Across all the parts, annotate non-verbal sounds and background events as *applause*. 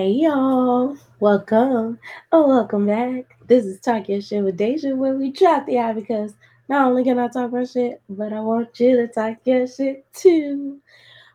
Hey y'all, welcome. Oh, welcome back. This is Talk Your Shit with Deja, where we drop the eye because not only can I talk my shit, but I want you to talk your shit too.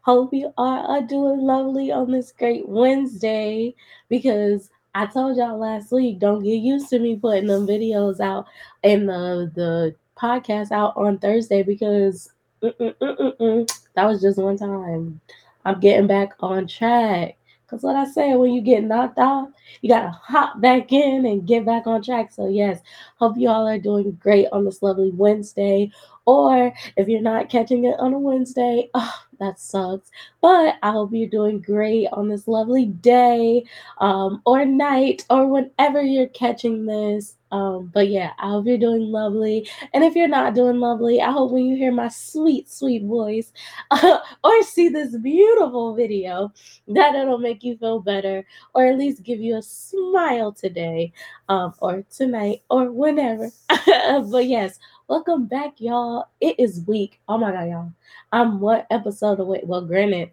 Hope you are, are doing lovely on this great Wednesday because I told y'all last week, don't get used to me putting them videos out and the the podcast out on Thursday because mm-mm-mm-mm-mm, that was just one time. I'm getting back on track. Cause what I say, when you get knocked off, you gotta hop back in and get back on track. So yes, hope you all are doing great on this lovely Wednesday. Or if you're not catching it on a Wednesday, oh, that sucks. But I hope you're doing great on this lovely day, um, or night, or whenever you're catching this. Um, but yeah, I hope you're doing lovely. And if you're not doing lovely, I hope when you hear my sweet, sweet voice uh, *laughs* or see this beautiful video, that it'll make you feel better or at least give you a smile today um, or tonight or whenever. *laughs* but yes, welcome back, y'all. It is week. Oh my God, y'all. I'm one episode away. Well, granted,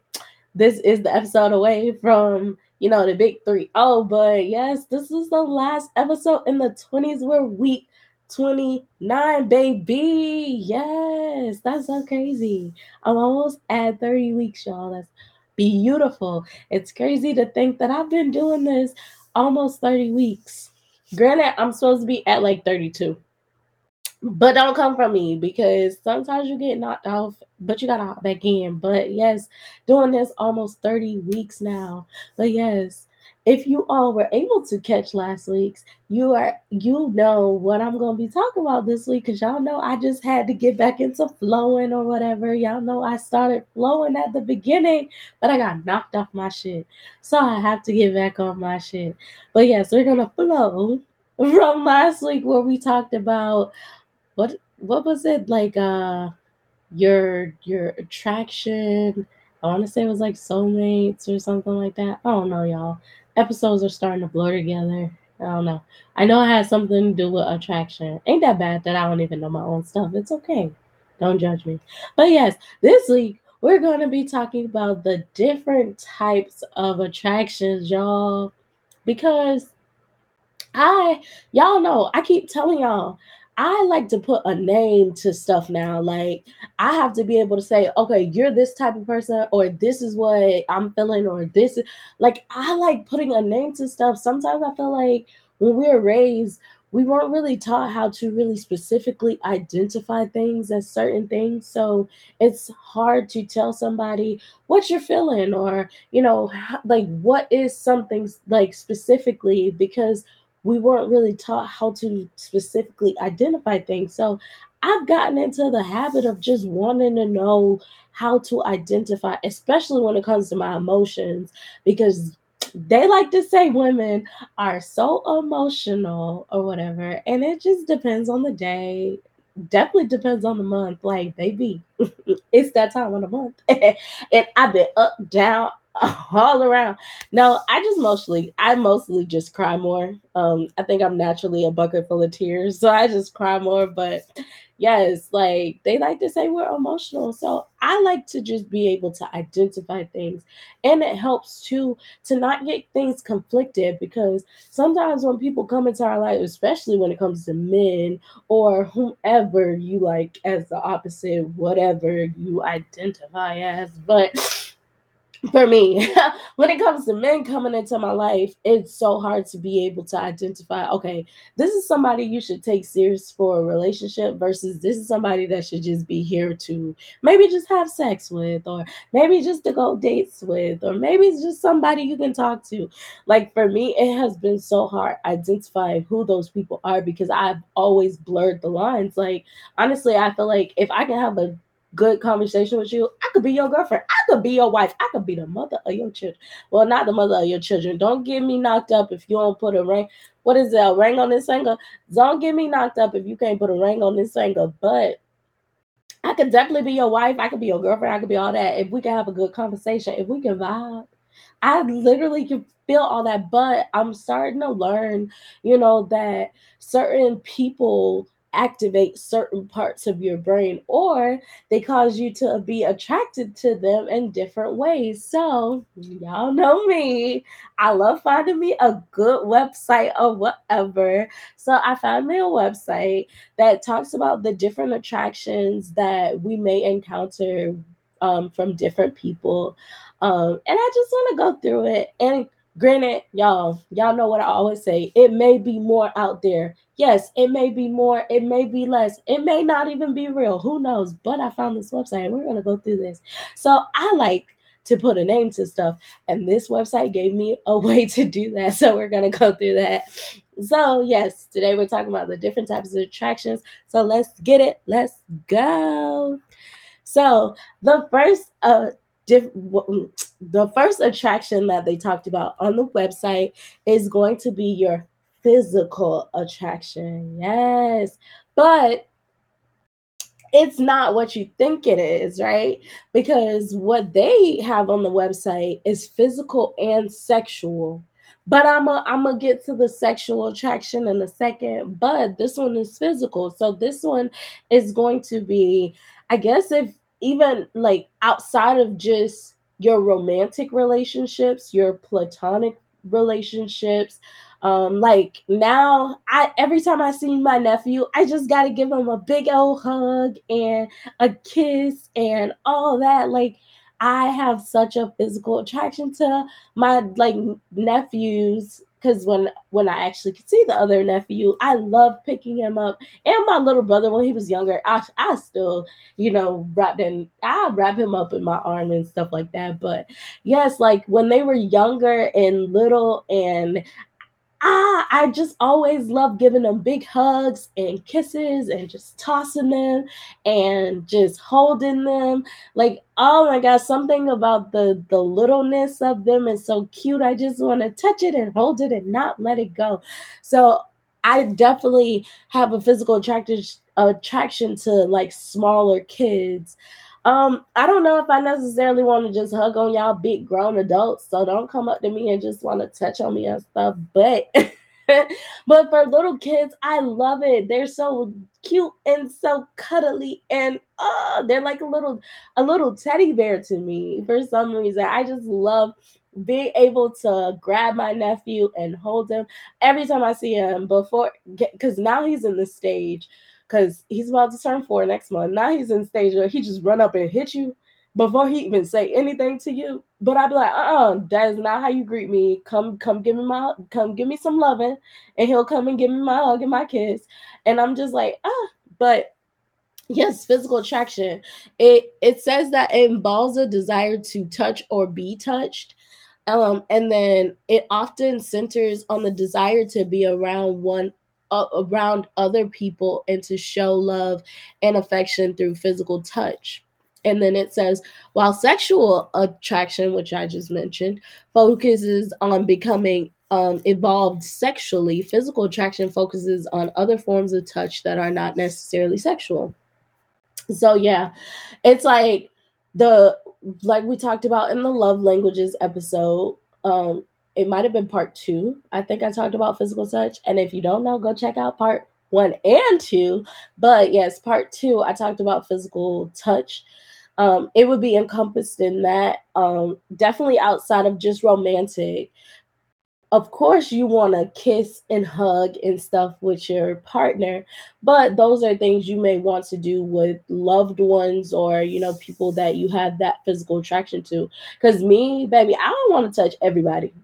this is the episode away from you know, the big three. Oh, but yes, this is the last episode in the 20s. We're week 29, baby. Yes, that's so crazy. I'm almost at 30 weeks, y'all. That's beautiful. It's crazy to think that I've been doing this almost 30 weeks. Granted, I'm supposed to be at like 32 but don't come from me because sometimes you get knocked off, but you gotta hop back in. But yes, doing this almost 30 weeks now. But yes, if you all were able to catch last week's, you are you know what I'm gonna be talking about this week because y'all know I just had to get back into flowing or whatever. Y'all know I started flowing at the beginning, but I got knocked off my shit. So I have to get back on my shit. But yes, we're gonna flow *laughs* from last week where we talked about what what was it like uh your your attraction? I want to say it was like soulmates or something like that. I don't know y'all. Episodes are starting to blur together. I don't know. I know it has something to do with attraction. Ain't that bad that i don't even know my own stuff. It's okay. Don't judge me. But yes this week we're going to be talking about the different types of attractions y'all. Because i y'all know i keep telling y'all I like to put a name to stuff now. Like I have to be able to say, okay, you're this type of person, or this is what I'm feeling, or this is like I like putting a name to stuff. Sometimes I feel like when we were raised, we weren't really taught how to really specifically identify things as certain things. So it's hard to tell somebody what you're feeling, or you know, like what is something like specifically because we weren't really taught how to specifically identify things. So I've gotten into the habit of just wanting to know how to identify, especially when it comes to my emotions, because they like to say women are so emotional or whatever. And it just depends on the day. Definitely depends on the month. Like, baby, *laughs* it's that time of the month. *laughs* and I've been up, down, *laughs* all around. No, I just mostly I mostly just cry more. Um, I think I'm naturally a bucket full of tears, *laughs* so I just cry more. But yes, like they like to say we're emotional. So I like to just be able to identify things. And it helps too to not get things conflicted because sometimes when people come into our life, especially when it comes to men or whomever you like as the opposite, whatever you identify as, but for me, *laughs* when it comes to men coming into my life, it's so hard to be able to identify okay, this is somebody you should take serious for a relationship versus this is somebody that should just be here to maybe just have sex with, or maybe just to go dates with, or maybe it's just somebody you can talk to. Like for me, it has been so hard identifying who those people are because I've always blurred the lines. Like, honestly, I feel like if I can have a good conversation with you, I could be your girlfriend. I could be your wife. I could be the mother of your children. Well, not the mother of your children. Don't get me knocked up if you don't put a ring. What is that? Ring on this finger? Don't get me knocked up if you can't put a ring on this finger. But I could definitely be your wife. I could be your girlfriend. I could be all that. If we can have a good conversation, if we can vibe, I literally can feel all that. But I'm starting to learn, you know, that certain people activate certain parts of your brain or they cause you to be attracted to them in different ways. So, y'all know me. I love finding me a good website or whatever. So, I found me a website that talks about the different attractions that we may encounter um, from different people. Um, and I just want to go through it. And granted, y'all, y'all know what I always say. It may be more out there Yes, it may be more, it may be less, it may not even be real. Who knows? But I found this website and we're to go through this. So I like to put a name to stuff, and this website gave me a *laughs* way to do that. So we're to go through that. So, yes, today we're talking about the different types of attractions. So let's get it. Let's go. So, the first uh diff- mm, the first attraction that they talked about on the website is going to be your physical attraction. Yes. But it's not what you think it is, right? Because what they have on the website is physical and sexual. But I'm a, I'm gonna get to the sexual attraction in a second. But this one is physical, so this one is going to be, I guess, if even like outside of just your romantic relationships, your platonic relationships, um, like now, I every time I see my nephew, I just gotta give him a big old hug and a kiss and all that. Like I have such a physical attraction to my like nephews because when when I actually could see the other nephew, I love picking him up. And my little brother, when he was younger, I I still, you know, wrapped in I wrap him up in my arm and stuff like that. But yes, like when they were younger and little, and ah, I just always love giving them big hugs and kisses and just tossing them and just holding them. Like, oh my gosh, something about the the littleness of them is so cute. I just want to touch it and hold it and not let it go. So I definitely have a physical attraction attraction to like smaller kids. Um, I don't know if I necessarily want to just hug on y'all big grown adults, so don't come up to me and just want to touch on me and stuff. But *laughs* but for little kids, I love it. They're so cute and so cuddly, and uh, they're like a little a little teddy bear to me for some reason. I just love being able to grab my nephew and hold him every time I see him before because now he's in the stage because he's about to turn four next month. Now he's in stage where he just run up and hit you before he even say anything to you. But I'd be like, uh-uh, that is not how you greet me. Come, come give me my come give me some loving. And he'll come and give me my hug and my kiss. And I'm just like, ah, but yes, physical attraction. It it says that it involves a desire to touch or be touched. Um, and then it often centers on the desire to be around one uh, around other people and to show love and affection through physical touch. And then it says, while sexual attraction, which I just mentioned, focuses on becoming um, involved sexually, physical attraction focuses on other forms of touch that are not necessarily sexual. So, yeah, it's like the, like we talked about in the love languages episode, um, it might have been part two. I think I talked about physical touch. And if you don't know, go check out part one and two. But yes, part two, I talked about physical touch. Um, it would be encompassed in that. Um, definitely outside of just romantic. Of course, you want to kiss and hug and stuff with your partner, but those are things you may want to do with loved ones or you know people that you have that physical attraction to. Because me, baby, I don't want to touch everybody.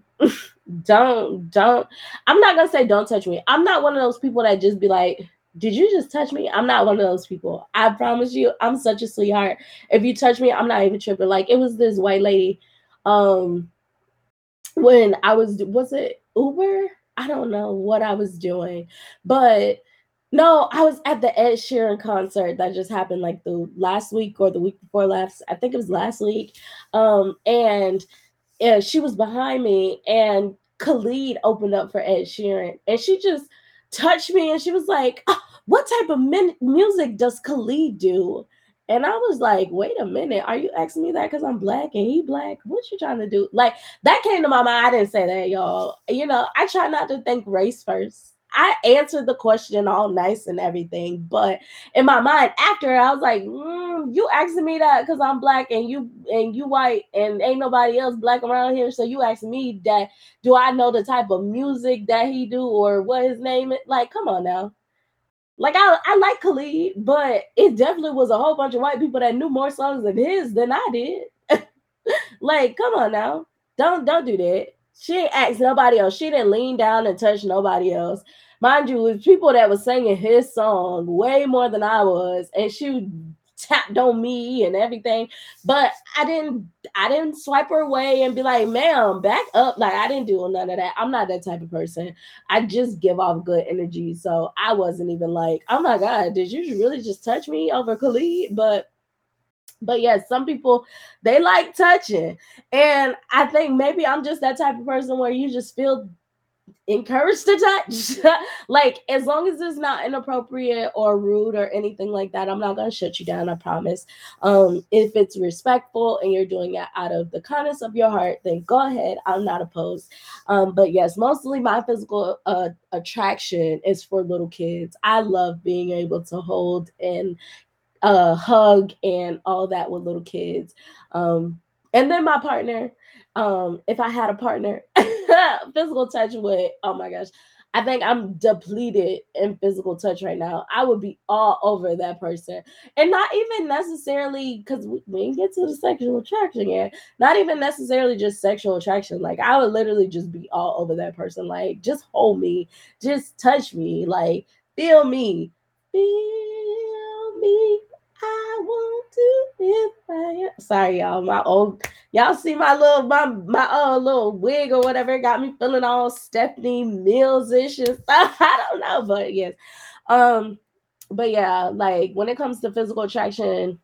Don't don't i'm not gonna say don't touch me. I'm not one of those people that just be like did you just touch me? I'm not one of those people. I promise you i'm such a sweetheart. If you touch me i'm not even tripping. Like it was this white lady um when i was was it uber? I don't know what i was doing but no, I was at the Ed Sheeran concert that just happened like the last week or the week before last. I think it was last week. Um, and and she was behind me, and Khalid opened up for Ed Sheeran, and she just touched me, and she was like, oh, "What type of min- music does Khalid do?" And I was like, wait a minute, are you asking me that because I'm black and he black? What you trying to do? Like that came to my mind. I didn't say that, y'all. You know, I try not to think race first. I answered the question all nice and everything, but in my mind after I was like, mm, "You asking me that because I'm black and you and you white and ain't nobody else black around here, so you asking me that? Do I know the type of music that he do or what his name is? Like, come on now." Like I, I like Khalid, but it definitely was a whole bunch of white people that knew more songs of his than I did. *laughs* like, come on now. Don't don't do that. She didn't ask nobody else. She didn't lean down and touch nobody else. Mind you, it people that was singing his song way more than I was, and she tapped on me and everything. But I didn't I didn't swipe her away and be like, ma'am, back up. Like I didn't do none of that. I'm not that type of person. I just give off good energy. So I wasn't even like, oh my God, did you really just touch me over Khalid? But but yes, some people they like touching. And I think maybe I'm just that type of person where you just feel encouraged to touch. *laughs* like as long as it's not inappropriate or rude or anything like that, I'm not gonna shut you down. I promise. Um, if it's respectful and you're doing it out of the kindness of your heart, then go ahead. I'm not opposed. Um, but yes, mostly my physical uh, attraction is for little kids. I love being able to hold and uh, hug and all that with little kids. Um, and then my partner, um, if I had a partner, *laughs* physical touch would, oh my gosh, I think I'm depleted in physical touch right now. I would be all over that person. And not even necessarily because we, we didn't get to the sexual attraction yet. Not even necessarily just sexual attraction. Like I would literally just be all over that person. Like just hold me, just touch me, like feel me, feel me. I want to live by Sorry, y'all. My old y'all see my little my my uh little wig or whatever got me feeling all Stephanie Mills ish and stuff. *laughs* I don't know, but yes. Um, but yeah, like when it comes to physical attraction,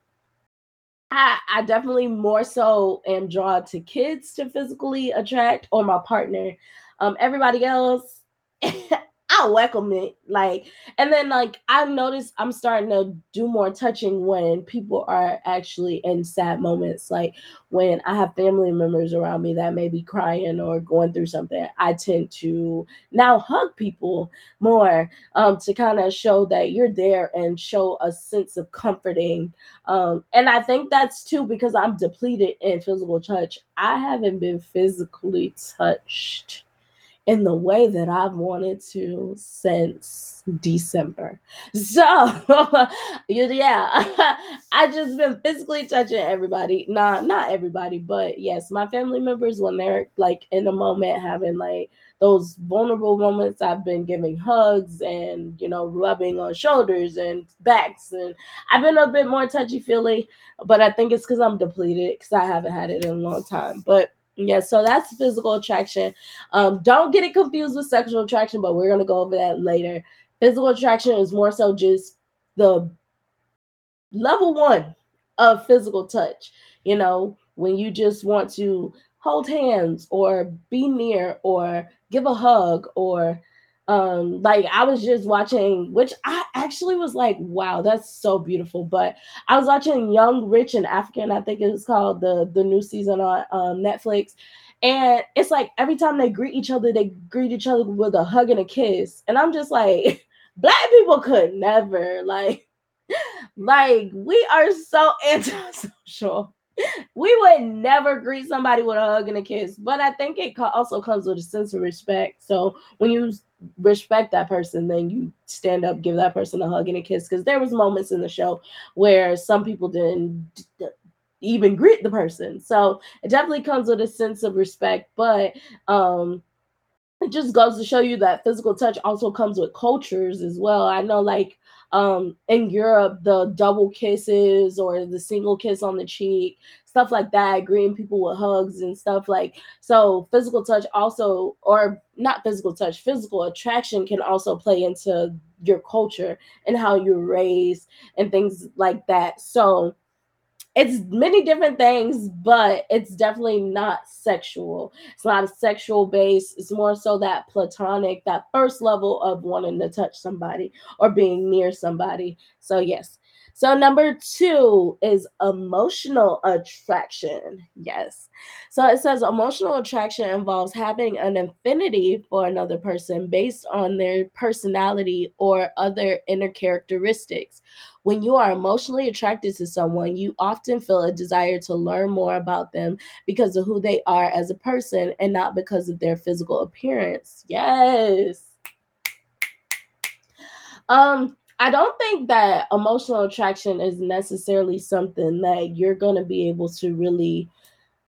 I I definitely more so am drawn to kids to physically attract or my partner. Um, everybody else. *laughs* I welcome it. Like, and then like I noticed I'm starting to do more touching when people are actually in sad moments. Like when I have family members around me that may be crying or going through something, I tend to now hug people more um, to kind of show that you're there and show a sense of comforting. Um, and I think that's too because I'm depleted in physical touch. I haven't been physically touched in the way that I've wanted to since December. So, *laughs* yeah, *laughs* I just been physically touching everybody. Nah, not everybody, but yes, my family members when they're like in a moment having like those vulnerable moments, I've been giving hugs and you know rubbing on shoulders and backs, and I've been a bit more touchy feely. But I think it's because I'm depleted because I haven't had it in a long time. But yeah, so that's physical attraction. Um, don't get it confused with sexual attraction, but we're gonna go over that later. Physical attraction is more so just the level one of physical touch. You know, when you just want to hold hands or be near or give a hug or um like i was just watching which i actually was like wow that's so beautiful. But i was watching young rich and african i think it was called the the new season on um, netflix. And it's like every time they greet each other they greet each other with a hug and a kiss. And i'm just like *laughs* black people could never like *laughs* like we are so *laughs* antisocial. We would never greet somebody with a hug and a kiss. But i think it also comes with a sense of respect. So when you respect that person, then you stand up, give that person a hug and a kiss. Because there was moments in the show where some people didn't even greet the person. So it definitely comes with a sense of respect, but um it just goes to show you that physical touch also comes with cultures as well. I know like um in Europe the double kisses or the single kiss on the cheek stuff like that, greeting people with hugs and stuff like so physical touch also or not physical touch, physical attraction can also play into your culture and how you're raised and things like that. So it's many different things, but it's definitely not sexual. It's not a sexual base. It's more so that platonic, that first level of wanting to touch somebody or being near somebody. So, yes. So, number two is emotional attraction. Yes. So, it says emotional attraction involves having an affinity for another person based on their personality or other inner characteristics. When you are emotionally attracted to someone, you often feel a desire to learn more about them because of who they are as a person and not because of their physical appearance. Yes. Um, I don't think that emotional attraction is necessarily something that you're going to be able to really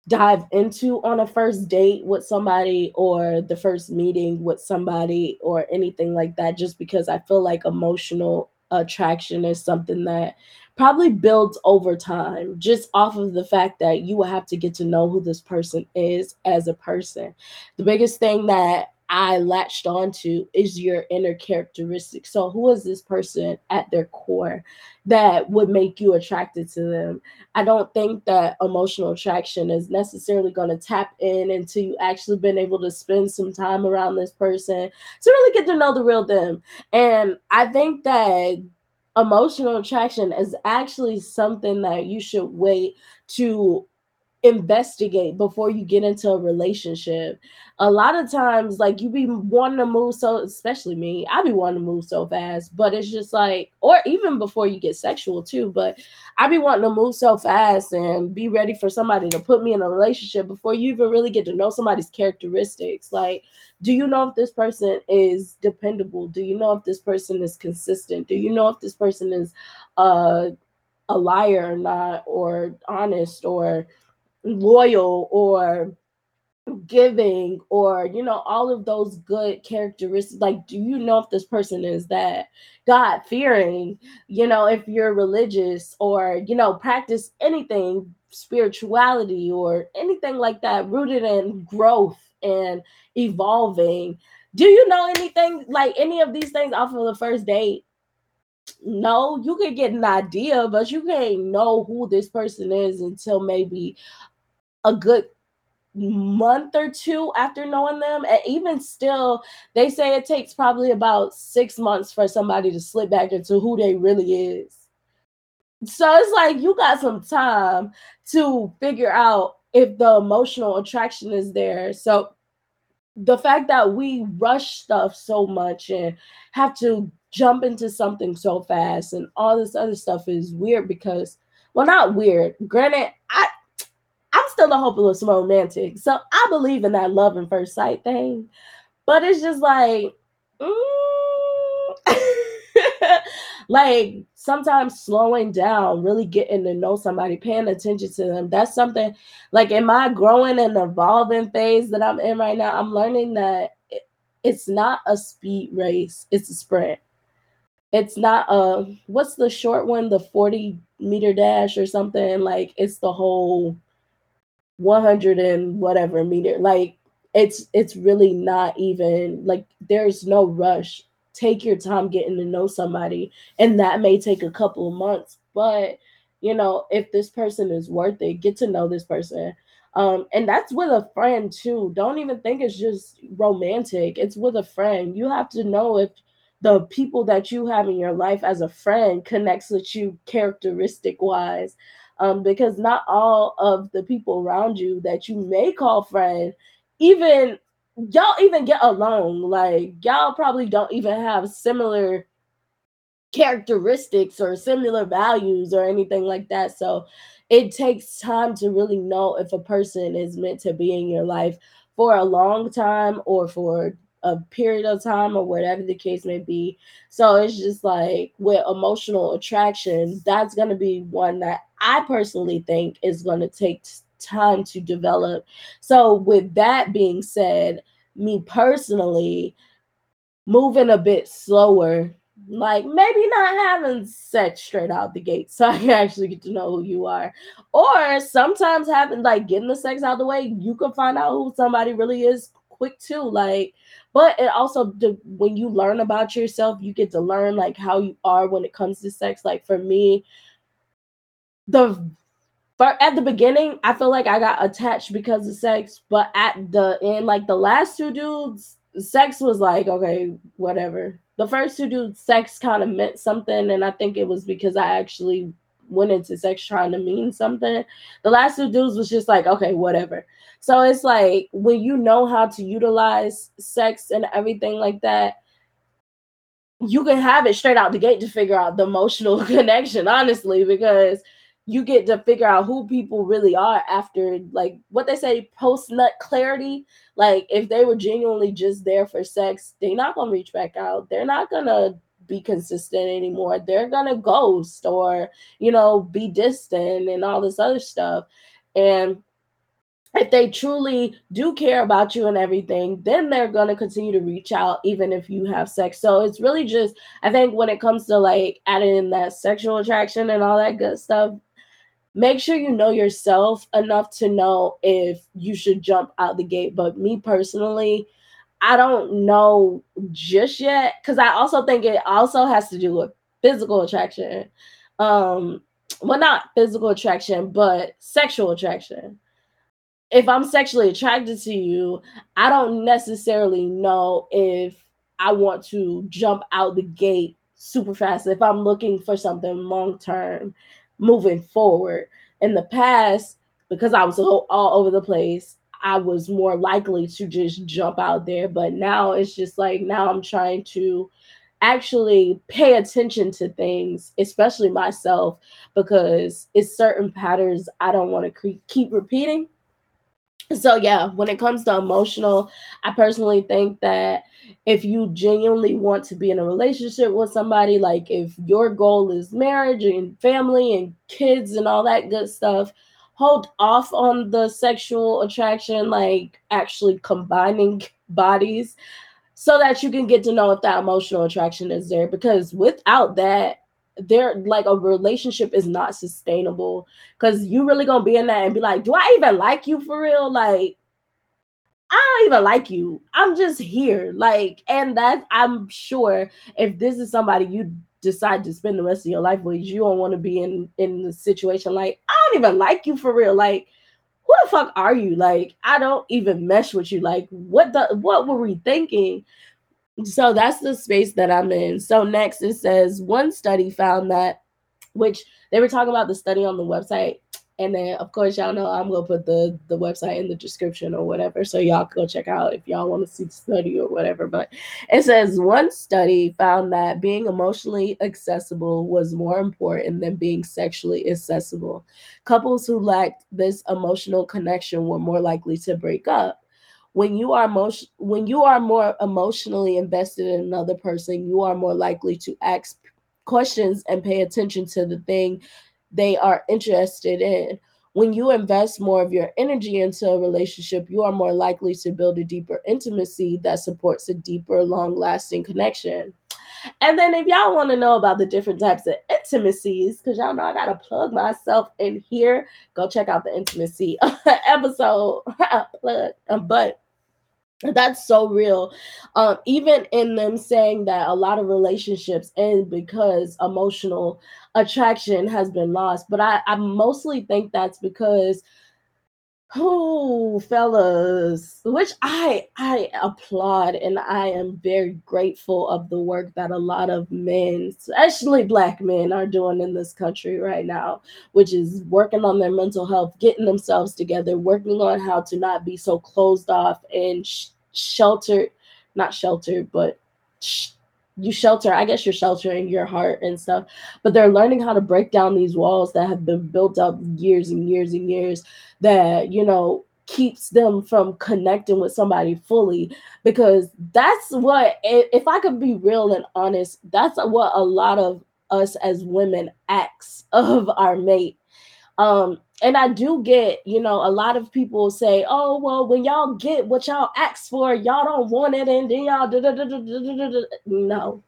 dive into on a first date with somebody or the first meeting with somebody or anything like that just because I feel like emotional attraction is something that probably builds over time just off of the fact that you will have to get to know who this person is as a person. The biggest thing that I latched onto is your inner characteristics. So, who is this person at their core that would make you attracted to them? I don't think that emotional attraction is necessarily going to tap in until you actually been able to spend some time around this person to really get to know the real them. And I think that emotional attraction is actually something that you should wait to investigate before you get into a relationship. A lot of times, like you be wanting to move so, especially me, I be wanting to move so fast, but it's just like, or even before you get sexual too, but I be wanting to move so fast and be ready for somebody to put me in a relationship before you even really get to know somebody's characteristics. Like, do you know if this person is dependable? Do you know if this person is consistent? Do you know if this person is uh, a liar or not, or honest, or loyal or giving or you know all of those good characteristics. Like do you know if this person is that god fearing you know if you're religious or you know practice anything spirituality or anything like that rooted in growth and evolving? Do you know anything like any of these things off of the first date? No you can get an idea but you can't know who this person is until maybe a good month or two after knowing them. And even still they say it takes probably about six months for somebody to slip back into who they really is. So it's like you got some time to figure out if the emotional attraction is there. So the fact that we rush stuff so much and have to jump into something so fast and all this other stuff is weird because well not weird. Granted i still a hopeless romantic. So I believe in that love and first sight thing. But it's just like, mm. *laughs* like sometimes slowing down, really getting to know somebody, paying attention to them. That's something like in my growing and evolving phase that I'm in right now, I'm learning that it's not a speed race, it's a sprint. It's not a what's the short one, the 40 meter dash or something. Like it's the whole 100 and whatever meter. Like it's it's really not even like there's no rush. Take your time getting to know somebody and that may take a couple of months but you know if this person is worth it get to know this person. Um and that's with a friend too. Don't even think it's just romantic. It's with a friend. You have to know if the people that you have in your life as a friend connects with you characteristic wise um, because not all of the people around you that you may call friend even y'all even get along like y'all probably don't even have similar characteristics or similar values or anything like that so it takes time to really know if a person is meant to be in your life for a long time or for a period of time or whatever the case may be. So it's just like with emotional attraction, that's going to be one that I personally think is going to take time to develop. So, with that being said, me personally, moving a bit slower, like maybe not having sex straight out the gate *laughs* so I can actually get to know who you are. Or sometimes having like getting the sex out the way, you can find out who somebody really is quick too. Like, but it also when you learn about yourself, you get to learn like how you are when it comes to sex. Like for me, the but at the beginning, I feel like I got attached because of sex, but at the end, like the last two dudes, sex was like, okay, whatever. The first two dudes, sex kind of meant something, and I think it was because I actually went into sex trying to mean something. The last two dudes was just like, okay, whatever. So it's like when you know how to utilize sex and everything like that, you can have it straight out the gate to figure out the emotional *laughs* connection, honestly, because you get to figure out who people really are after like what they say post nut clarity. Like if they were genuinely just there for sex they're not gonna reach back out. They're not gonna be consistent anymore. They're gonna ghost or you know be distant and all this other stuff. And if they truly do care about you and everything, then they're going to continue to reach out even if you have sex. So it's really just, I think when it comes to like adding in that sexual attraction and all that good stuff, make sure you know yourself enough to know if you should jump out the gate. But me personally, I don't know just yet because I also think it also has to do with physical attraction. Um, well, not physical attraction, but sexual attraction if I'm sexually attracted to you, I don't necessarily know if I want to jump out the gate super fast if I'm looking for something long term moving forward. In the past, because I was all, over the place, I was more likely to just jump out there. But now it's just like now I'm trying to actually pay attention to things, especially myself, because it's certain patterns I don't want to cre- keep repeating so yeah when it comes to emotional i personally think that if you genuinely want to be in a relationship with somebody like if your goal is marriage and family and kids and all that good stuff hold off on the sexual attraction like actually combining *laughs* bodies so that you can get to know if that emotional attraction is there. Because without that they're like a relationship is not sustainable because you really gonna be in that and be like, do I even like you for real? Like, I don't even like you. I'm just here. Like, and that I'm sure if this is somebody you decide to spend the rest of your life with, you don't want to be in in the situation like, I don't even like you for real. Like, who the fuck are you? Like, I don't even mesh with you. Like, what the what were we thinking? So that's the space that I'm in. So next it says one study found that, which they were talking about the study on the website. And then of course y'all know I'm gonna put the the website in the description or whatever. So y'all go check out if y'all want to see the study or whatever. But it says one study found that being emotionally accessible was more important than being sexually accessible. Couples who lacked this emotional connection were more likely to break up when you are most when you are more emotionally invested in another person you are more likely to ask questions and pay attention to the thing they are interested in when you invest more of your energy into a relationship you are more likely to build a deeper intimacy that supports a deeper long lasting connection and then if y'all want to know about the different types of intimacies, because y'all know I gotta plug myself in here, go check out the intimacy *laughs* episode. *laughs* plug, um, but that's so real. Um even in them saying that a lot of relationships end because emotional attraction has been lost but i i mostly think that's because Oh, fellas, which I I applaud and I am very grateful of the work that a lot of men, especially black men, are doing in this country right now, which is working on their mental health, getting themselves together, working on how to not be so closed off and sh- sheltered, not sheltered, but sh- you shelter i guess you're sheltering your heart and stuff but they're learning how to break down these walls that have been built up years and years and years that you know keeps them from connecting with somebody fully because that's what if i could be real and honest that's what a lot of us as women acts of our mate um and I do get, you know, a lot of people say, "Oh, well, when y'all get what y'all asked for, y'all don't want it, and then y'all da, da, da, no."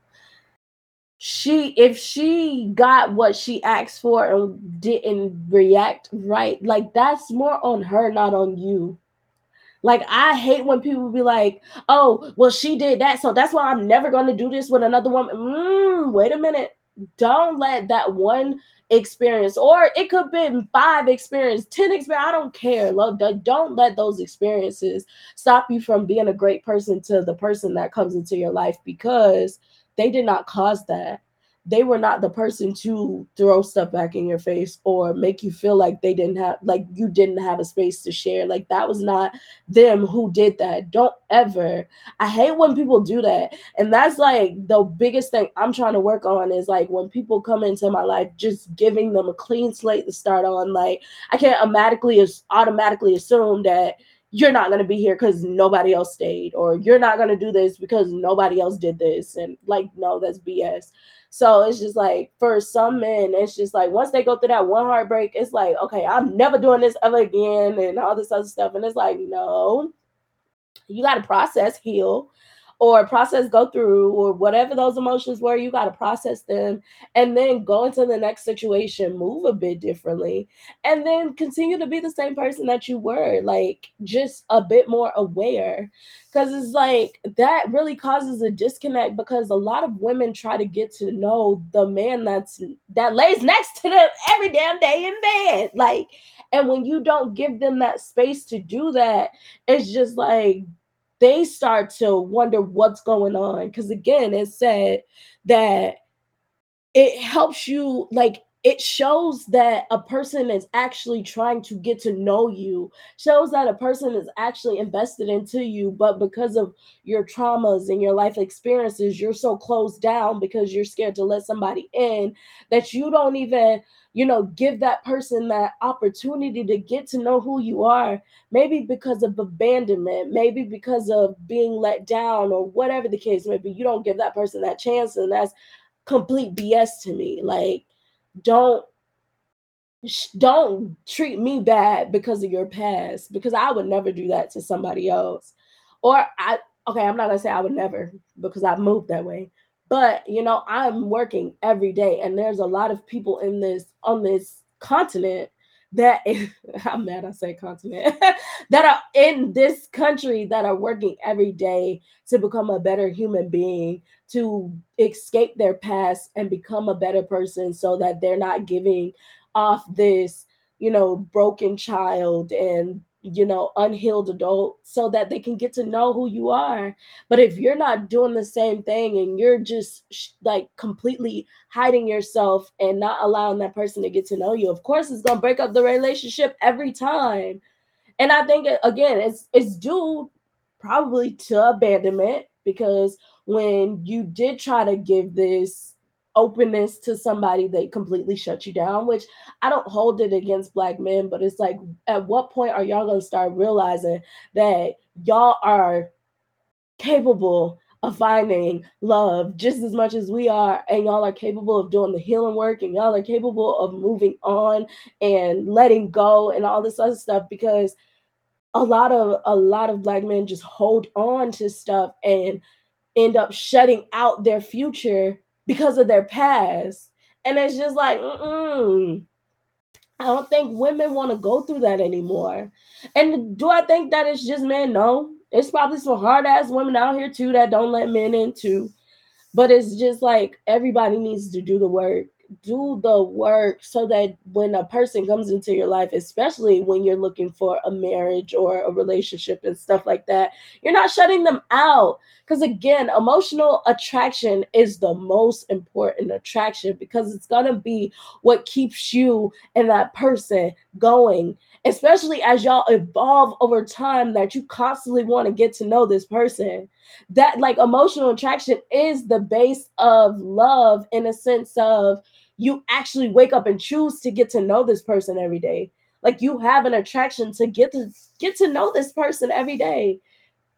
She, if she got what she asked for and didn't react right, like that's more on her, not on you. Like I hate when people be like, "Oh, well, she did that, so that's why I'm never going to do this with another woman." Mm, wait a minute don't let that one experience or it could be five experience 10 experience i don't care. Love don't let those experiences stop you from being a great person to the person that comes into your life because they did not cause that they were not the person to throw stuff back in your face or make you feel like they didn't have like you didn't have a space to share. Like that was not them who did that. Don't ever i hate when people do that. And that's like the biggest thing i'm trying to work on is like when people come into my life just giving them a clean slate to start on. Like i can't automatically automatically assume that you're not going to be here because nobody else stayed or you're not going to do this because nobody else did this. And like no that's bs so it's just like for some men, it's just like once they go through that one heartbreak, it's like, okay, I'm never doing this ever again and all this other stuff. And it's like, no, you got to process, heal, or process go through or whatever those emotions were you got to process them and then go into the next situation move a bit differently and then continue to be the same person that you were like just a bit more aware. Because it's like that really causes a disconnect because a lot of women try to get to know the man that's that lays next to them every damn day in bed like and when you don't give them that space to do that it's just like they start to wonder what's going on. Because again, it said that it helps you, like, it shows that a person is actually trying to get to know you, shows that a person is actually invested into you, but because of your traumas and your life experiences, you're so closed down because you're scared to let somebody in that you don't even you know, give that person that opportunity to get to know who you are, maybe because of abandonment, maybe because of being let down, or whatever the case may be. You don't give that person that chance, and that's complete BS to me. Like, don't don't treat me bad because of your past because I would never do that to somebody else. Or I okay, I'm not gonna say I would never because I've moved that way. But you know, I'm working every day, and there's a lot of people in this on this continent that is, *laughs* I'm mad I say continent *laughs* that are in this country that are working every day to become a better human being, to escape their past and become a better person so that they're not giving off this, you know, broken child and you know, unhealed adult so that they can get to know who you are. But if you're not doing the same thing and you're just sh- like completely hiding yourself and not allowing that person to get to know you, of course it's going to break up the relationship every time. And I think again, it's it's due probably to abandonment because when you did try to give this openness to somebody they completely shut you down which i don't hold it against black men but it's like at what point are y'all going to start realizing that y'all are capable of finding love just as much as we are and y'all are capable of doing the healing work and y'all are capable of moving on and letting go and all this other stuff? Because a lot of a lot of black men just hold on to stuff and end up shutting out their future because of their past. And it's just like, mm I don't think women want to go through that anymore. And do I think that it's just men? No. It's probably some hard ass women out here too that don't let men in too. But it's just like everybody needs to do the work do the work so that when a person comes into your life, especially when you're looking for a marriage or a relationship and stuff like that, you're not shutting them out. Because again, emotional attraction is the most important attraction because it's going to be what keeps you and that person going especially as y'all evolve over time that you constantly want to get to know this person that like emotional attraction is the base of love in a sense of you actually wake up and choose to get to know this person every day. Like you have an attraction to get to get to know this person every day.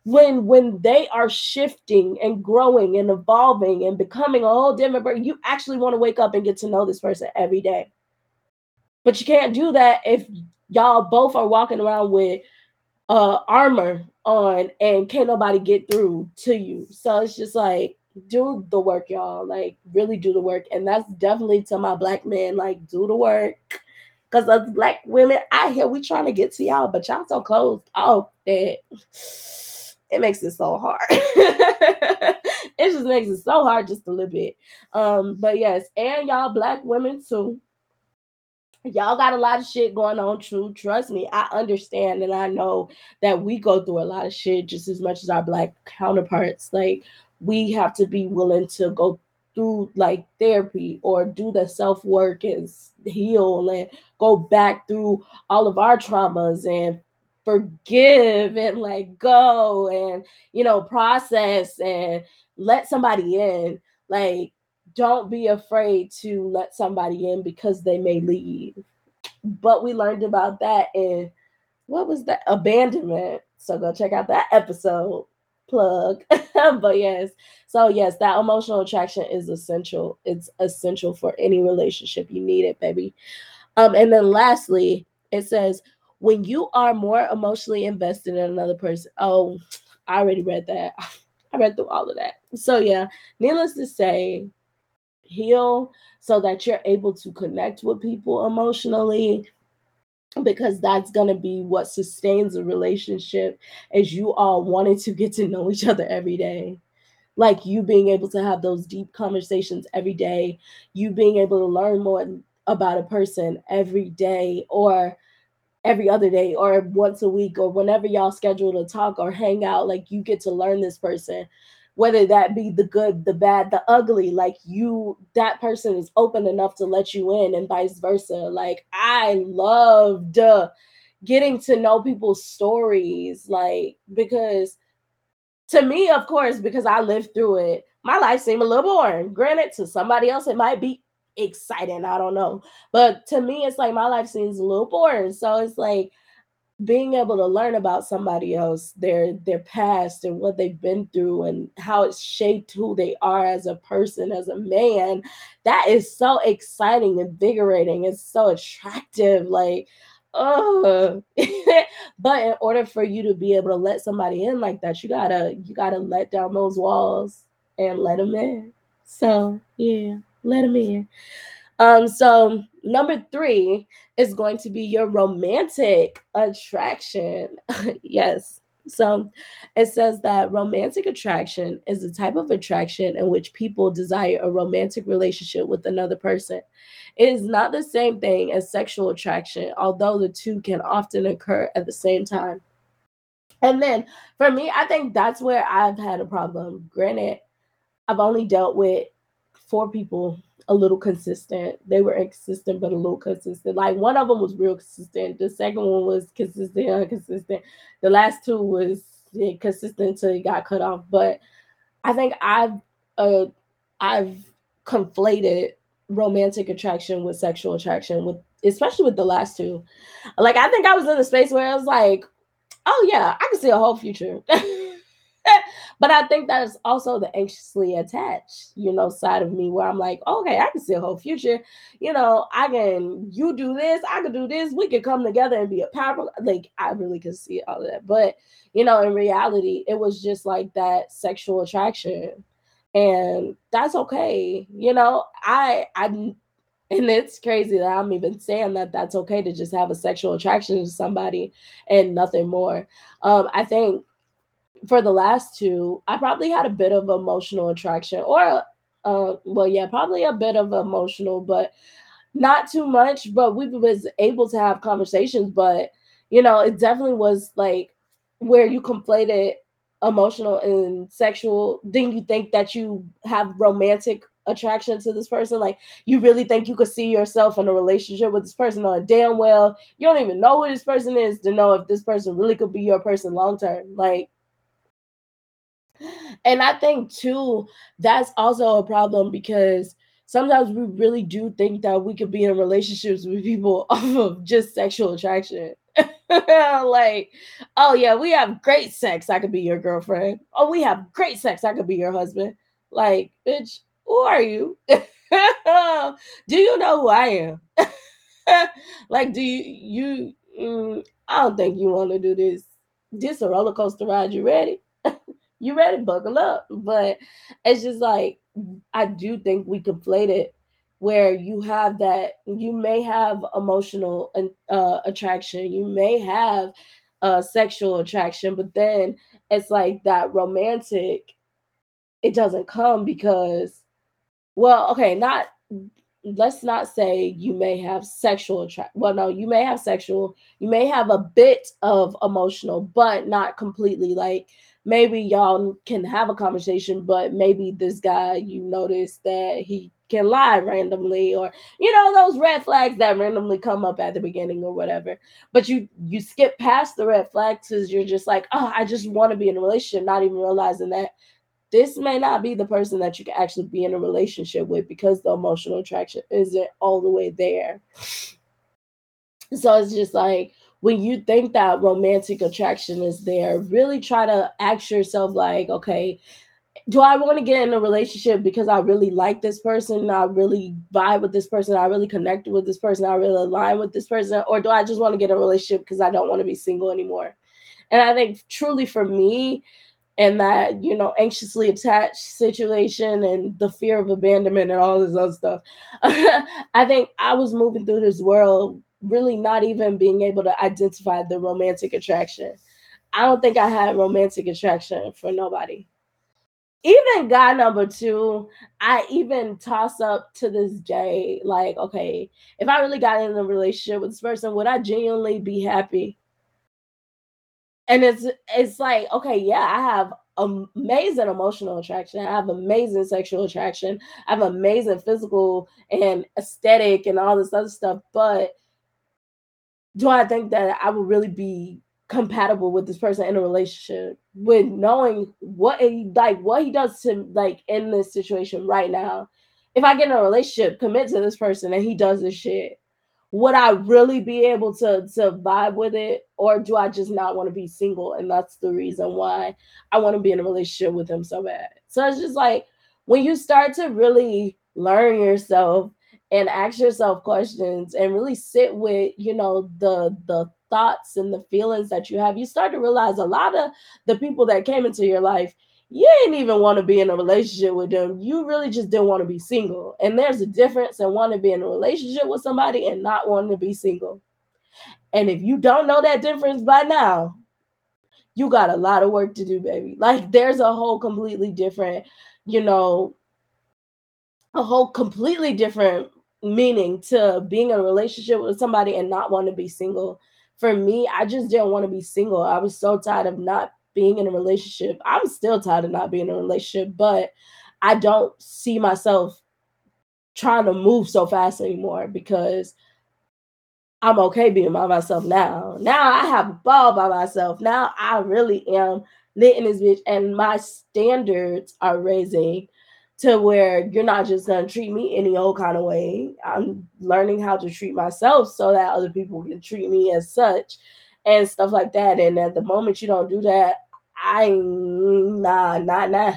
When when they are shifting and growing and evolving and becoming a whole different person, you actually want to wake up and get to know this person every day. But you can't do that if y'all both are walking around with uh armor on and can't nobody get through to you. So it's just like do the work, y'all. Like, really do the work. And that's definitely to my black men, like, do the work. Because us black women out here, we trying to get to y'all, but y'all so closed off that it makes it so hard. *laughs* it just makes it so hard just a little bit. Um, but yes, and y'all black women too. Y'all got a lot of shit going on, true. Trust me, I understand and I know that we go through a lot of shit just as much as our black counterparts. Like, we have to be willing to go through like therapy or do the self work and heal and go back through all of our traumas and forgive and let go and you know process and let somebody in. Like don't be afraid to let somebody in because they may leave. But we learned about that in what was that? Abandonment. So go check out that episode plug. *laughs* But yes so yes that emotional attraction is essential. It's essential for any relationship you need it baby. Um and then lastly it says when you are more emotionally invested in another person oh i already read that. *laughs* I read through all of that. So yeah needless to say heal so that you're able to connect with people emotionally because that's going to be what sustains a relationship as you all wanting to get to know each other every day. Like you being able to have those deep conversations every day you being able to learn more about a person every day or every other day or once a week or whenever y'all schedule to talk or hang out like you get to learn this person whether that be the good the bad the ugly like you that person is open enough to let you in and vice versa like i loved uh, getting to know people's stories like because to me of course because i lived through it my life seemed a little boring granted to somebody else it might be exciting. I don't know. But to me, it's like my life seems a little boring. So it's like being able to learn about somebody else, their their past and what they've been through and how it's shaped who they are as a person, as a man, that is so exciting, invigorating, it's so attractive. Like, oh *laughs* but in order for you to be able to let somebody in like that, you gotta you gotta let down those walls and let them in. So yeah. Let them in. Um, so number three is going to be your romantic attraction. *laughs* yes. So it says that romantic attraction is a type of attraction in which people desire a romantic relationship with another person. It is not the same thing as sexual attraction, although the two can often occur at the same time. And then for me, I think that's where I've had a problem. Granted, I've only dealt with four people a little consistent. They were inconsistent, but a little consistent. Like one of them was real consistent. The second one was consistent, inconsistent. The last two was consistent until he got cut off. But I think I've uh, I've conflated romantic attraction with sexual attraction with especially with the last two. Like I think I was in a space where I was like, oh yeah, I can see a whole future. *laughs* but I think that's also the anxiously attached, you know, side of me where I'm like, okay, I can see a whole future. You know, I can, you do this, I can do this, we could come together and be a power. Like, I really can see all of that. But, you know, in reality, it was just like that sexual attraction. And that's okay. You know, I, I, and it's crazy that I'm even saying that that's okay to just have a sexual attraction to somebody and nothing more. Um, I think for the last two, I probably had a bit of emotional attraction, or uh, well, yeah, probably a bit of emotional, but not too much. But we was able to have conversations, but you know, it definitely was like where you conflated emotional and sexual. Then you think that you have romantic attraction to this person like you really think you could see yourself in a relationship with this person on damn well you don't even know who this person is to know if this person really could be your person long term like and I think too, that's also a problem because sometimes we really do think that we could be in relationships with people *laughs* off of just sexual attraction. *laughs* like, oh yeah, we have great sex. I could be your girlfriend. Oh, we have great sex. I could be your husband. Like, bitch, who are you? *laughs* do you know who I am? like, do you you? Mm, I don't think you want to do this. This a roller coaster ride. You ready? You ready, buckle up. But it's just like I do think we conflate it where you have that you may have emotional uh, attraction, you may have uh sexual attraction, but then it's like that romantic it doesn't come because well, okay, not let's not say you may have sexual attraction. Well, no, you may have sexual, you may have a bit of emotional, but not completely. Like maybe y'all can have a conversation, but maybe this guy you notice that he can lie randomly or you know those red flags that randomly come up at the beginning or whatever but you you skip past the red flags because you're just like oh i just want to be in a relationship not even realizing that this may not be the person that you can actually be in a relationship with because the emotional attraction isn't all the way there. So it's just like when you think that romantic attraction is there, really try to ask yourself, like, okay, do I want to get in a relationship because I really like this person, I really vibe with this person, I really connect with this person, I really align with this person, or do I just want to get in a relationship because I don't want to be single anymore? And I think truly for me, and that you know anxiously attached situation and the fear of abandonment and all this other stuff *laughs* i think i was moving through this world really not even being able to identify the romantic attraction. I don't think i had romantic attraction for nobody. Even guy number two i even toss up to this day like okay if i really got in a relationship with this person would i genuinely be happy? And it's it's like okay yeah i have amazing emotional attraction. I have amazing sexual attraction. I have amazing physical and aesthetic and all this other stuff but do i think that i would really be compatible with this person in a relationship with knowing what he like what he does to like in this situation right now if i get in a relationship commit to this person and he does this shit would I really be able to to vibe with it, or do I just not want to be single? And that's the reason why I want to be in a relationship with him so bad. So it's just like when you start to really learn yourself and ask yourself questions and really sit with you know the the thoughts and the feelings that you have, you start to realize a lot of the people that came into your life you didn't even want to be in a relationship with them. You really just didn't want to be single. And there's a difference in wanting to be in a relationship with somebody and not wanting to be single. And if you don't know that difference by now, you got a lot of work to do, baby. Like there's a whole completely different, you know, a whole completely different meaning to being in a relationship with somebody and not want to be single. For me, I just didn't want to be single. I was so tired of not being in a relationship. I'm still tired of not being in a relationship, but I don't see myself trying to move so fast anymore because I'm okay being by myself now. Now I have a ball by myself. Now I really am lit in this bitch, and my standards are raising to where you're not just gonna treat me any old kind of way. I'm learning how to treat myself so that other people can treat me as such and stuff like that. And at the moment you don't do that, I nah nah nah.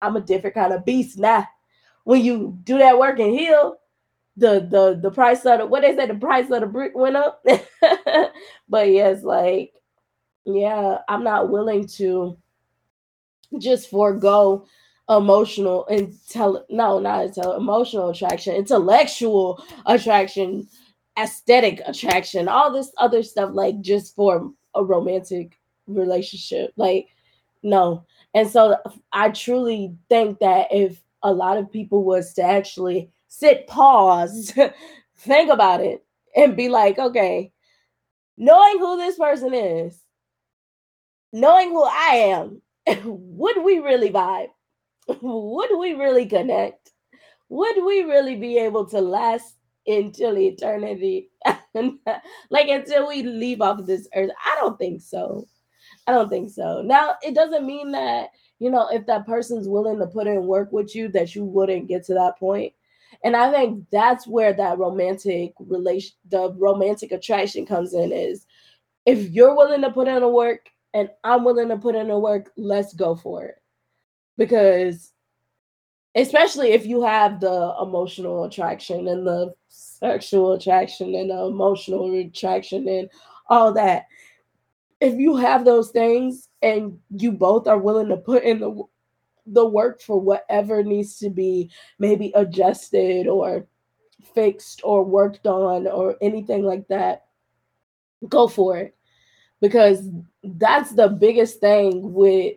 I'm a different kind of beast now. When you do that work and heal, the the the price of the what they say the price of the brick went up. *laughs* but yes, like yeah, I'm not willing to just forego emotional intel no not intel emotional attraction intellectual attraction aesthetic attraction all this other stuff like just for a romantic relationship. Like, no. And so I truly think that if a lot of people was to actually sit, pause, *laughs* think about it, and be like, okay, knowing who this person is, knowing who I am, *laughs* would we really vibe? *laughs* would we really connect? Would we really be able to last until eternity? *laughs* like until we leave off this earth? I don't think so. I don't think so. Now, it doesn't mean that, you know, if that person's willing to put in work with you, that you wouldn't get to that point. And I think that's where that romantic relation, the romantic attraction comes in is if you're willing to put in the work and I'm willing to put in the work, let's go for it. Because especially if you have the emotional attraction and the sexual attraction and the emotional attraction and all that. If you have those things and you both are willing to put in the the work for whatever needs to be maybe adjusted or fixed or worked on or anything like that go for it. Because that's the biggest thing with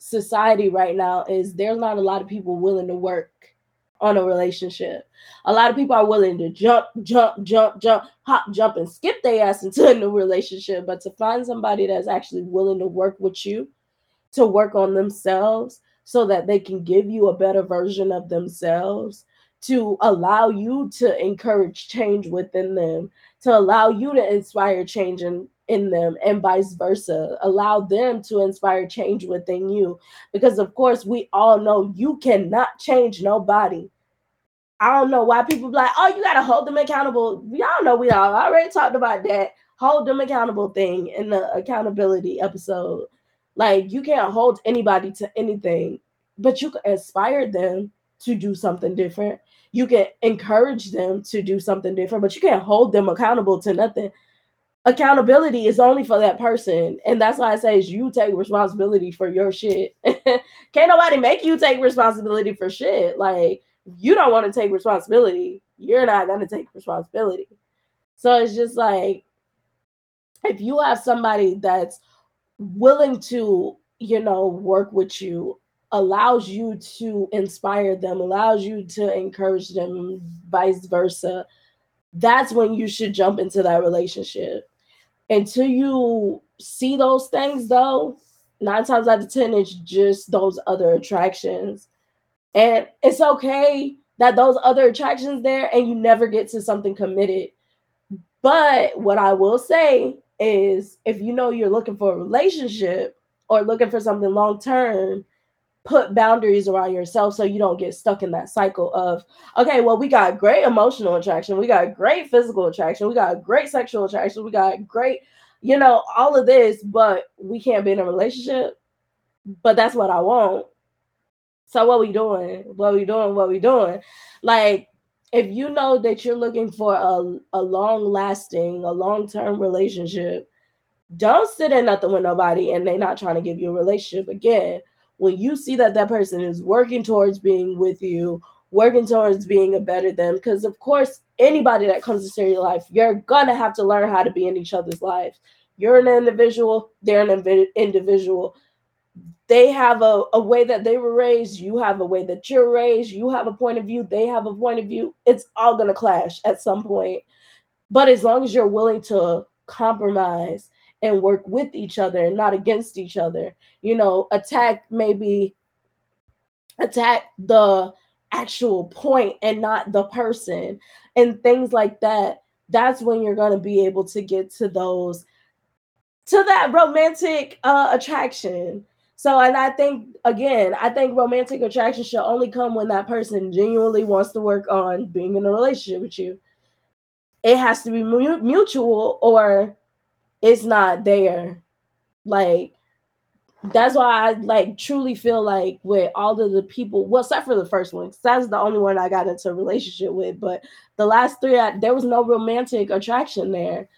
society right now is there's not a lot of people willing to work on a relationship. A lot of people are willing to jump, jump, jump, jump, hop, jump, and skip their ass into a new relationship. But to find somebody that's actually willing to work with you, to work on themselves so that they can give you a better version of themselves, to allow you to encourage change within them, to allow you to inspire change in, in them, and vice versa. Allow them to inspire change within you. Because, of course, we all know you cannot change nobody. I don't know why people be like, oh, you got to hold them accountable. Y'all know we all already talked about that. Hold them accountable thing in the accountability episode. Like, you can't hold anybody to anything, but you can inspire them to do something different you can encourage them to do something different, but you can't hold them accountable to nothing. Accountability is only for that person. And that's why I say you take responsibility for your shit. *laughs* can't nobody make you take responsibility for shit. Like you don't want to take responsibility, you're not gonna take responsibility. So it's just like if you have somebody that's willing to, you know, work with you allows you to inspire them, allows you to encourage them, vice versa, that's when you should jump into that relationship. Until you see those things, though, nine times out of 10, it's just those other attractions. And it's okay that those other attractions there and you never get to something committed. But what I will say is if you know you're looking for a relationship or looking for something long term, put boundaries around yourself so you don't get stuck in that cycle of okay well we got great emotional attraction we got great physical attraction we got great sexual attraction we got great you know all of this but we can't be in a relationship but that's what i want. So what we doing? What we doing? What we doing? Like if you know that you're looking for a, a long lasting a long-term relationship don't sit in nothing with nobody and they're not trying to give you a relationship again when you see that that person is working towards being with you, working towards being a better them, because of course, anybody that comes into your life, you're gonna have to learn how to be in each other's lives. You're an individual, they're an individual. They have a, a way that they were raised, you have a way that you're raised, you have a point of view, they have a point of view. It's all gonna clash at some point. But as long as you're willing to compromise and work with each other and not against each other. You know, attack maybe attack the actual point and not the person and things like that. That's when you're going to be able to get to those to that romantic uh attraction. So, and I think again, I think romantic attraction should only come when that person genuinely wants to work on being in a relationship with you. It has to be mutual, or it's not there. Like that's why I like truly feel like with all of the people, well, except for the first one, because that's the only one I got into a relationship with. But the last three, I, there was no romantic attraction there,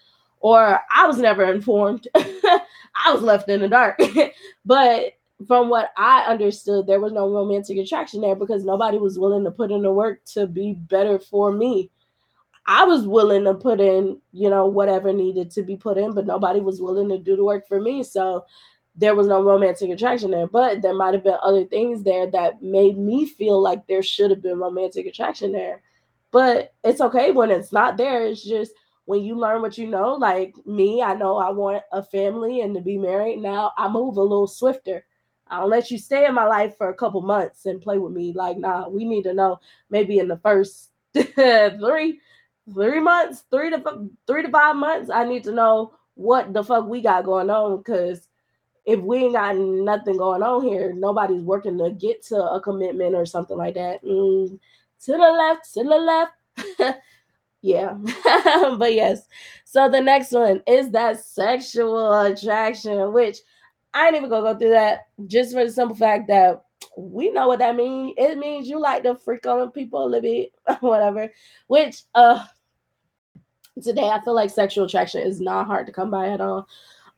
or I was never informed. *laughs* I was left in the dark. *laughs* but from what I understood, there was no romantic attraction there because nobody was willing to put in the work to be better for me. I was willing to put in, you know, whatever needed to be put in, but nobody was willing to do the work for me. So there was no romantic attraction there. But there might have been other things there that made me feel like there should have been romantic attraction there. But it's okay when it's not there. It's just when you learn what you know, like me, I know I want a family and to be married. Now I move a little swifter. I'll let you stay in my life for a couple months and play with me. Like, nah, we need to know maybe in the first *laughs* three three months, three to three to five months, I need to know what the fuck we got going on. Because if we ain't got nothing going on here, nobody's working to get to a commitment or something like that. Mm, to the left, to the left. *laughs* yeah, *laughs* but yes. So the next one is that sexual attraction, which I ain't even gonna go through that just for the simple fact that we know what that means. It means you like to freak on people a little bit, *laughs* whatever. Which uh today I feel like sexual attraction is not hard to come by at all.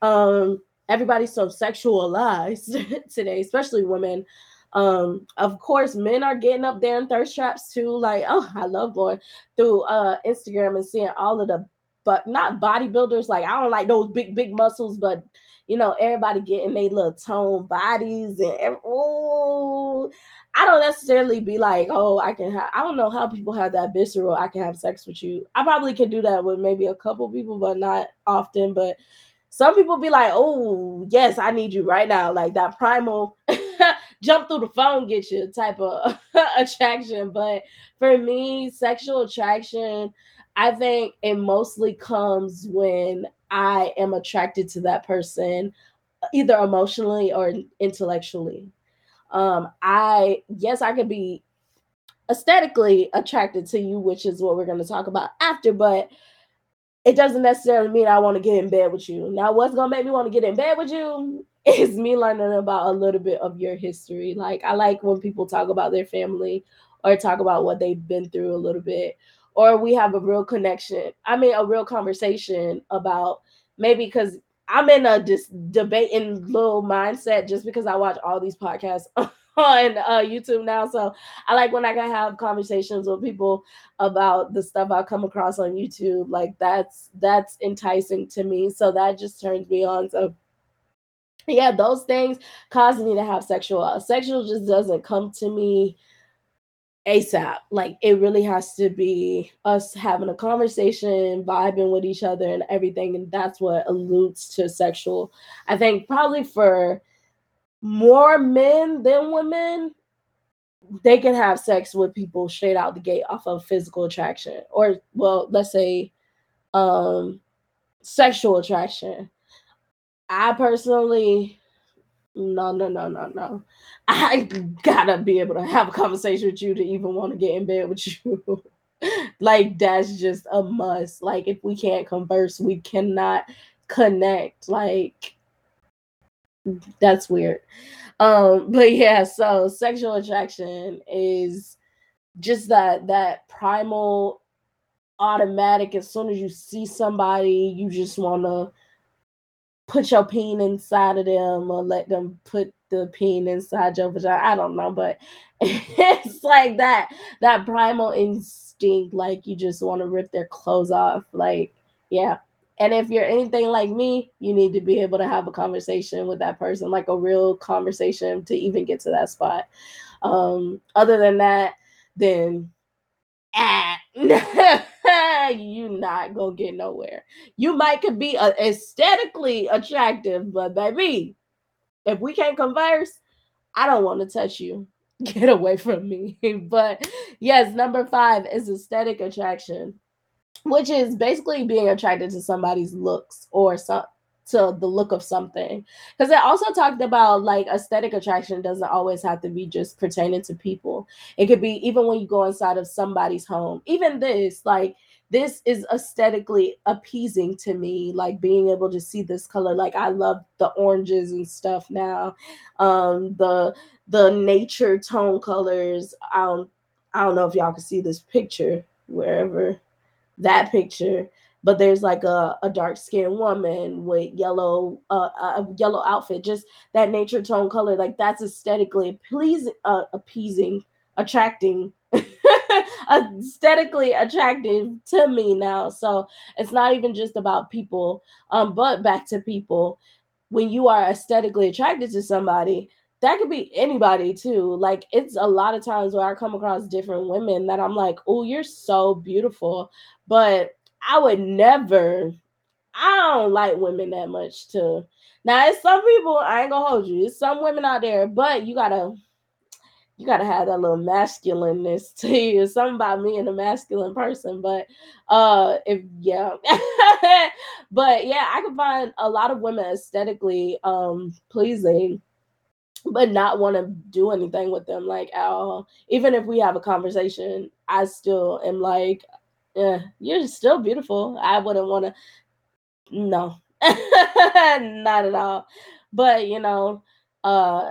Um everybody's so sexualized *laughs* today, especially women. Um, of course, men are getting up there in thirst traps too. Like, *laughs* oh, I love going through uh Instagram and seeing all of the but not bodybuilders. Like I don't like those big big muscles, but you know everybody getting their little tone bodies and oh, I don't necessarily be like, oh, I can have. I don't know how people have that visceral. I can have sex with you. I probably can do that with maybe a couple people, but not often. But some people be like, oh, yes, I need you right now. Like that primal *laughs* jump through the phone get you type of *laughs* attraction. But for me, sexual attraction, I think it mostly comes when I am attracted to that person, either emotionally or intellectually. Um, I yes, I could be aesthetically attracted to you, which is what we're going to talk about after, but it doesn't necessarily mean I want to get in bed with you. Now, what's gonna make me want to get in bed with you *laughs* is me learning about a little bit of your history. Like I like when people talk about their family or talk about what they've been through a little bit, or we have a real connection. I mean, a real conversation about maybe because I'm in a dis- debating little mindset just because I watch all these podcasts *laughs* on uh, YouTube now. So I like when I can have conversations with people about the stuff I come across on YouTube. Like that's that's enticing to me. So that just turns me on. So yeah, those things cause me to have sexual. Uh, sexual just doesn't come to me ASAP. Like it really has to be us having a conversation, vibing with each other, and everything. And that's what alludes to sexual. I think probably for more men than women, they can have sex with people straight out the gate off of physical attraction or well, let's say um sexual attraction. I personally no, no, no, no, no. I gotta be able to have a conversation with you to even want to get in bed with you. *laughs* like that's just a must. Like if we can't converse, we cannot connect. Like that's weird. Um, but yeah, so sexual attraction is just that that primal automatic as soon as you see somebody, you just wanna put your peen inside of them or let them put the peen inside your vagina. I don't know, but *laughs* it's like that that primal instinct, like you just want to rip their clothes off. Like, yeah, and if you're anything like me, you need to be able to have a conversation with that person, like a real conversation to even get to that spot. Um, other than that, then ah, *laughs* *laughs* you not gonna get nowhere. You might could be uh, aesthetically attractive, but baby, if we can't converse, I don't want to touch you. *laughs* Get away from me. *laughs* but yes, number five is aesthetic attraction which is basically being attracted to somebody's looks or some to the look of something. Because it also talked about like aesthetic attraction doesn't always have to be just pertaining to people. It could be even when you go inside of somebody's home. Even this like this is aesthetically appeasing to me like being able to see this color. Like i love the oranges and stuff now. Um the the nature tone colors. I don't i don't know if y'all can see this picture wherever that picture but there's like a, a dark skinned woman with yellow uh, a yellow outfit just that nature tone color like that's aesthetically pleasing uh, appeasing attracting *laughs* aesthetically attractive to me now so it's not even just about people um but back to people when you are aesthetically attracted to somebody that could be anybody too. Like it's a lot of times where I come across different women that I'm like, oh, you're so beautiful. But I would never, I don't like women that much to now it's some people, I ain't gonna hold you. It's some women out there, but you gotta you gotta have that little masculineness *laughs* to you. Something about me and a masculine person. But uh if yeah. *laughs* but yeah, I can find a lot of women aesthetically um pleasing but not want to do anything with them like at all. Even if we have a conversation, I still am like, yeah, you're still beautiful. I wouldn't want to. No, *laughs* not at all. But you know, uh,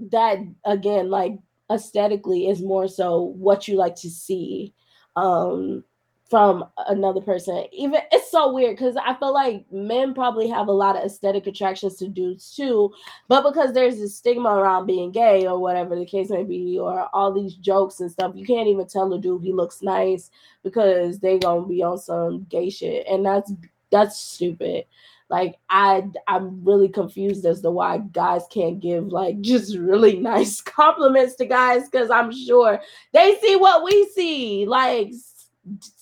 that again, like aesthetically, is more so what you like to see. Um, from another person. Even it's so weird because I feel like men probably have a lot of aesthetic attractions to dudes too, but because there's this stigma around being gay or whatever the case may be, or all these jokes and stuff, you can't even tell a dude he looks nice because they gonna be on some gay shit, and that's that's stupid. Like I I'm really confused as to why guys can't give like *laughs* just really nice *laughs* compliments to guys because I'm sure they see what we see. Like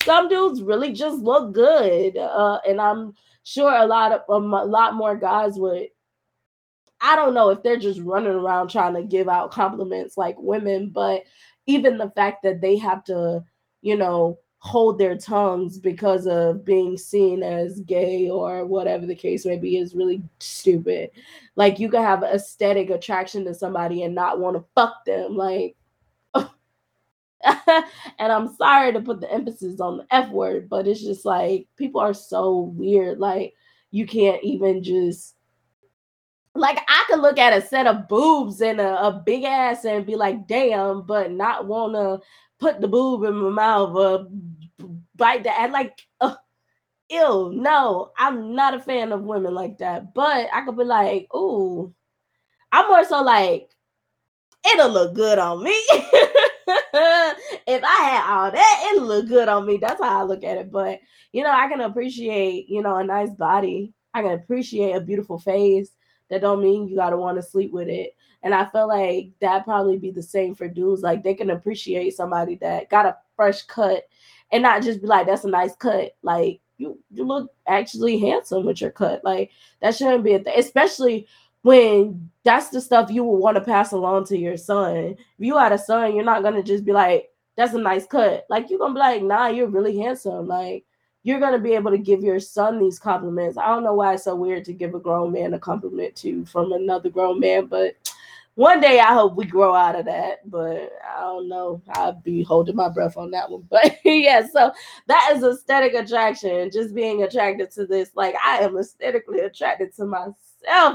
some dudes really just look good, uh, and I'm sure a lot of um, a lot more guys would. I don't know if they're just running around trying to give out compliments like women, but even the fact that they have to, you know, hold their tongues because of being seen as gay or whatever the case may be is really stupid. Like you can have aesthetic attraction to somebody and not want to fuck them. Like *laughs* and I'm sorry to put the emphasis on the F word, but it's just like people are so weird. Like you can't even just like I could look at a set of boobs and a, a big ass and be like, damn, but not wanna put the boob in my mouth or bite the ass. Like, uh, ew, no, I'm not a fan of women like that. But I could be like, ooh, I'm more so like, it'll look good on me. *laughs* *laughs* if I had all that, it'll look good on me. That's how I look at it. But you know, I can appreciate, you know, a nice body. I can appreciate a beautiful face. That don't mean you gotta want to sleep with it. And I feel like that probably be the same for dudes. Like they can appreciate somebody that got a fresh cut and not just be like, that's a nice cut. Like you you look actually handsome with your cut. Like that shouldn't be a thing, especially when that's the stuff you will want to pass along to your son. If you had a son, you're not gonna just be like, "That's a nice cut." Like you're gonna be like, "Nah, you're really handsome." Like you're gonna be able to give your son these compliments. I don't know why it's so weird to give a grown man a compliment to from another grown man, but one day I hope we grow out of that, but I don't know. I'll be holding my breath on that one. *laughs* But yeah, so that is aesthetic attraction, just being attracted to this. Like I am aesthetically attracted to myself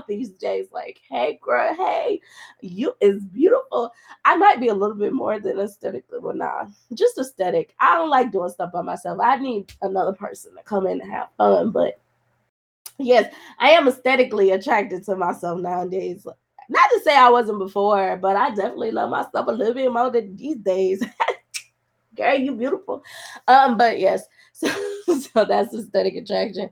these days. Like, hey, girl, hey, you is beautiful. I might be a little bit more than aesthetically, but nah, just aesthetic. I don't like doing stuff by myself. I need another person to come in and have fun, but yes, I am aesthetically attracted to myself nowadays. Not to say I wasn't before, but I definitely love myself a little bit more than these days. *laughs* Girl, you beautiful. Um, but yes, so, *laughs* so that's aesthetic attraction.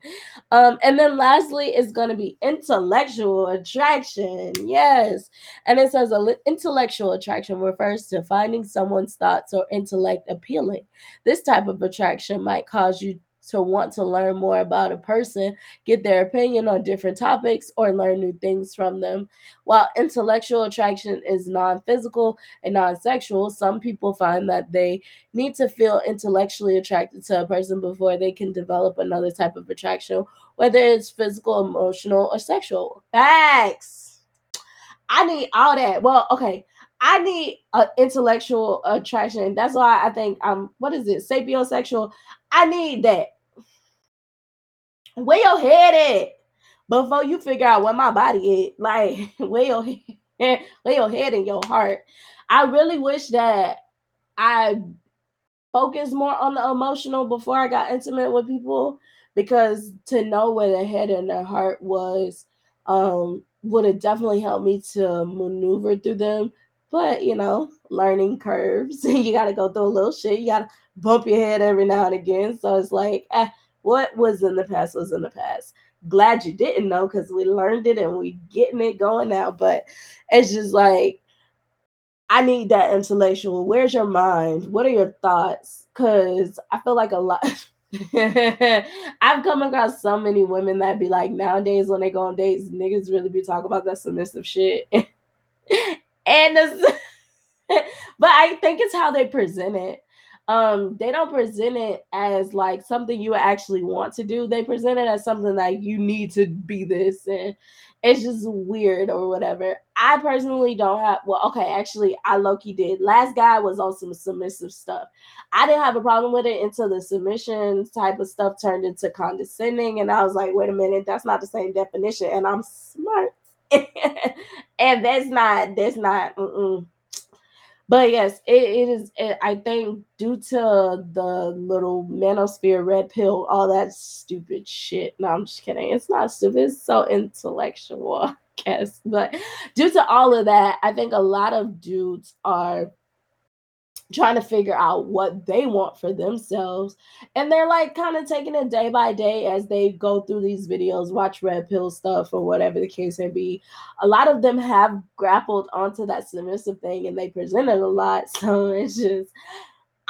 Um, and then lastly is going to be intellectual attraction. Yes. And it says intellectual attraction refers to finding someone's thoughts or intellect appealing. This type of attraction might cause you to want to learn more about a person, get their opinion on different topics, or learn new things from them. While intellectual attraction is non physical and non sexual, some people find that they need to feel intellectually attracted to a person before they can develop another type of attraction, whether it's physical, emotional, or sexual. Facts. I need all that. Well, okay. I need an intellectual attraction. That's why I think I'm. What is it? Sapiosexual. I need that. Where your head at? Before you figure out where my body is, like *laughs* where your head, *laughs* where your head and your heart. I really wish that I focused more on the emotional before I got intimate with people because to know where their head and their heart was um, would have definitely helped me to maneuver through them. But you know, learning curves, *laughs* you got to go through a little shit. You got to bump your head every now and again. So it's like, eh, what was in the past was in the past. Glad you didn't know because we learned it and we getting it going now. But it's just like I need that intellectual. Where's your mind? What are your thoughts? Because I feel like a lot. *laughs* I've come across so many women that be like nowadays when they go on dates, niggas really be talking about that submissive shit. *laughs* and *laughs* but I think it's how they present it um they don't present it as like something you actually want to do. They present it as something like you need to be this and it's just weird or whatever. I personally don't have well okay actually i loki did. Last guy was on some submissive stuff. I didn't have a problem with it until the submission type of stuff turned into condescending and i was like wait a minute that's not the same definition and i'm smart. *laughs* And that's not that's not mm-mm but yes, it, it is. It, I think due to the little manosphere, red pill, all that stupid shit. No, I'm just kidding. It's not stupid. It's so intellectual, *laughs* I guess. But due to all of that, I think a lot of dudes are trying to figure out what they want for themselves. And they're like kind of taking it day by day as they go through these videos, watch red pill stuff or whatever the case may be. A lot of them have grappled onto that submissive thing and they present it a lot. *laughs* So it's just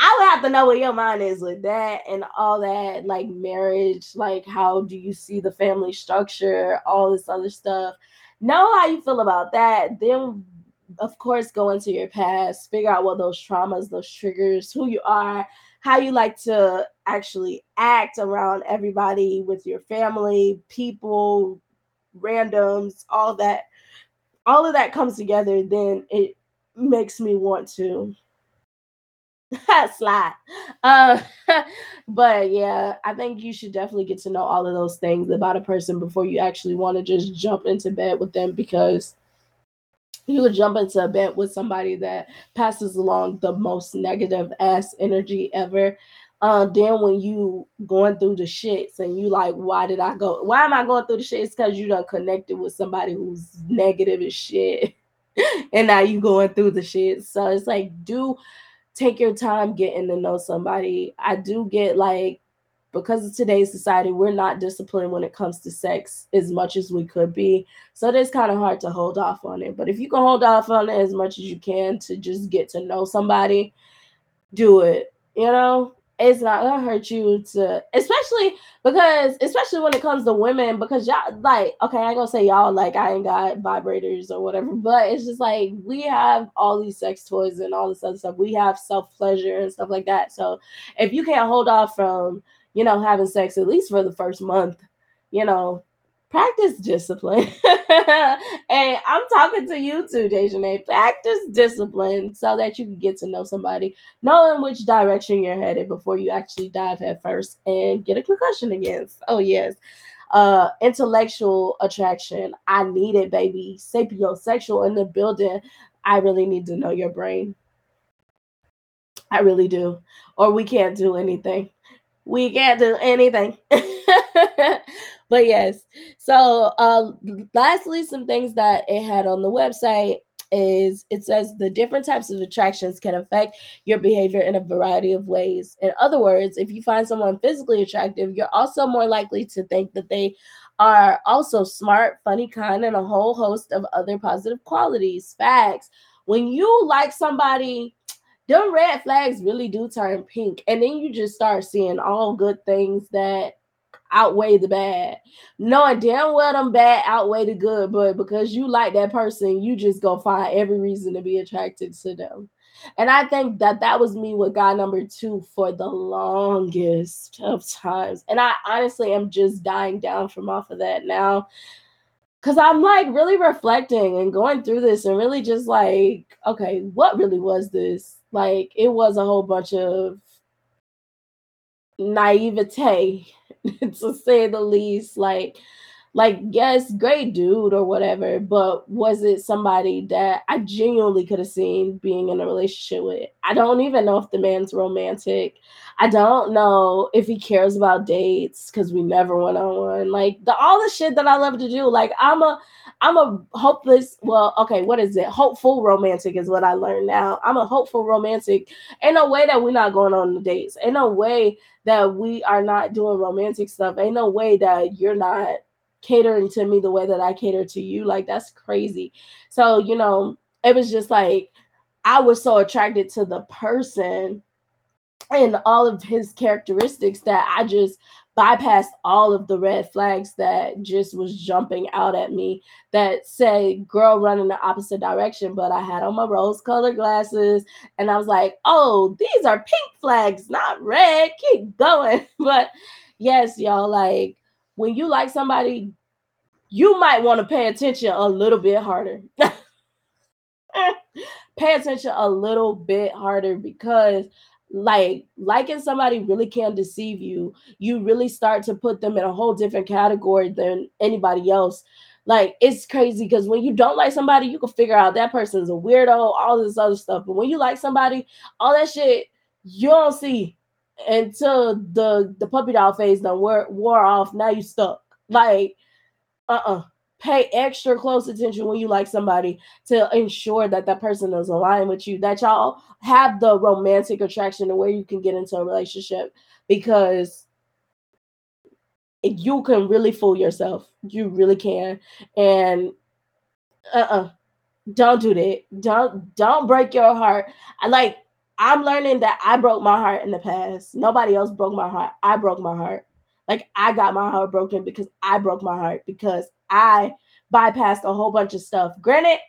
I would have to know what your mind is with that and all that, like marriage, like how do you see the family structure, all this other stuff. Know how you feel about that. Then of course, go into your past, figure out what those traumas, those triggers, who you are, how you like to actually act around everybody with your family, people, randoms, all that. All of that comes together, then it makes me want to *laughs* slide. Uh, *laughs* but yeah, I think you should definitely get to know all of those things about a person before you actually want to just jump into bed with them because you would jump into a bed with somebody that passes along the most negative ass energy ever. Uh, then when you going through the shits and you like, why did I go? Why am I going through the shits? Because you done connected with somebody who's negative as shit, *laughs* and now you going through the shit. So it's like, do take your time getting to know somebody. I do get like because of today's society, we're not disciplined when it comes to sex as much as we could be. So it is kind of hard to hold off on it. But if you can hold off on it as much as you can to just get to know somebody, do it. You know, it's not gonna hurt you to especially because especially when it comes to women because y'all like okay i ain't gonna say y'all like i ain't got vibrators or whatever but it's just like we have all these sex toys and all this other stuff we have self-pleasure and stuff like that so if you can't hold off from you know, having sex at least for the first month, you know, practice discipline. *laughs* and I'm talking to you too, Dejanay. Practice discipline so that you can get to know somebody, knowing which direction you're headed before you actually dive head first and get a concussion against. Oh, yes. Uh, intellectual attraction. I need it, baby. Sapiosexual in the building. I really need to know your brain. I really do. Or we can't do anything we can't do anything. *laughs* but yes. So uh, lastly, some things that it had on the website is it says the different types of attractions can affect your behavior in a variety of ways. In other words, if you find someone physically attractive, you're also more likely to think that they are also smart, funny, kind, and a whole host of other positive qualities. Facts. When you like somebody them red flags really do turn pink. And then you just start seeing all good things that outweigh the bad. Knowing damn well them bad outweigh the good, but because you like that person, you just go find every reason to be attracted to them. And I think that that was me with guy number two for the longest of times. And I honestly am just dying down from off of that now because I'm like really reflecting and going through this and really just like, okay, what really was this? Like, it was a whole bunch of naivete, *laughs* to say the least. Like, like yes great dude or whatever but was it somebody that i genuinely could have seen being in a relationship with? I don't even know if the man's romantic. I don't know if he cares about dates because we never went on one like the all the shit that i love to do like i'm a i'm a hopeless well okay what is it? Hopeful romantic is what i learned now. I'm a hopeful romantic ain't no way that we're not going on the dates. Ain't no way that we are not doing romantic stuff. Ain't no way that you're not catering to me the way that I cater to you. Like that's crazy. So, you know, it was just like I was so attracted to the person and all of his characteristics that I just bypassed all of the red flags that just was jumping out at me that say girl running in the opposite direction but i had on my rose colored glasses and i was like oh these are pink flags not red keep going *laughs* but yes y'all like when you like somebody, you might want to pay attention a little bit harder. *laughs* pay attention a little bit harder because like liking somebody really can deceive you you really start to put them in a whole different category than anybody else Like it's crazy because when you don't like somebody, you can figure out that person's a weirdo, all this other stuff. But when you like somebody, all that shit you don't see until the the puppy dog phase done wore, wore off. Now you stuck. Like, uh-uh. Pay extra close attention when you like somebody to ensure that that person is aligned with you, that y'all have the romantic attraction to where you can get into a relationship because you can really fool yourself. You really can. And uh-uh. Don't do that. Don't don't break your heart. I like I'm learning that I broke my heart in the past. Nobody else broke my heart. I broke my heart. Like I got my heart broken because I broke my heart because I bypassed a whole bunch of stuff. Granted,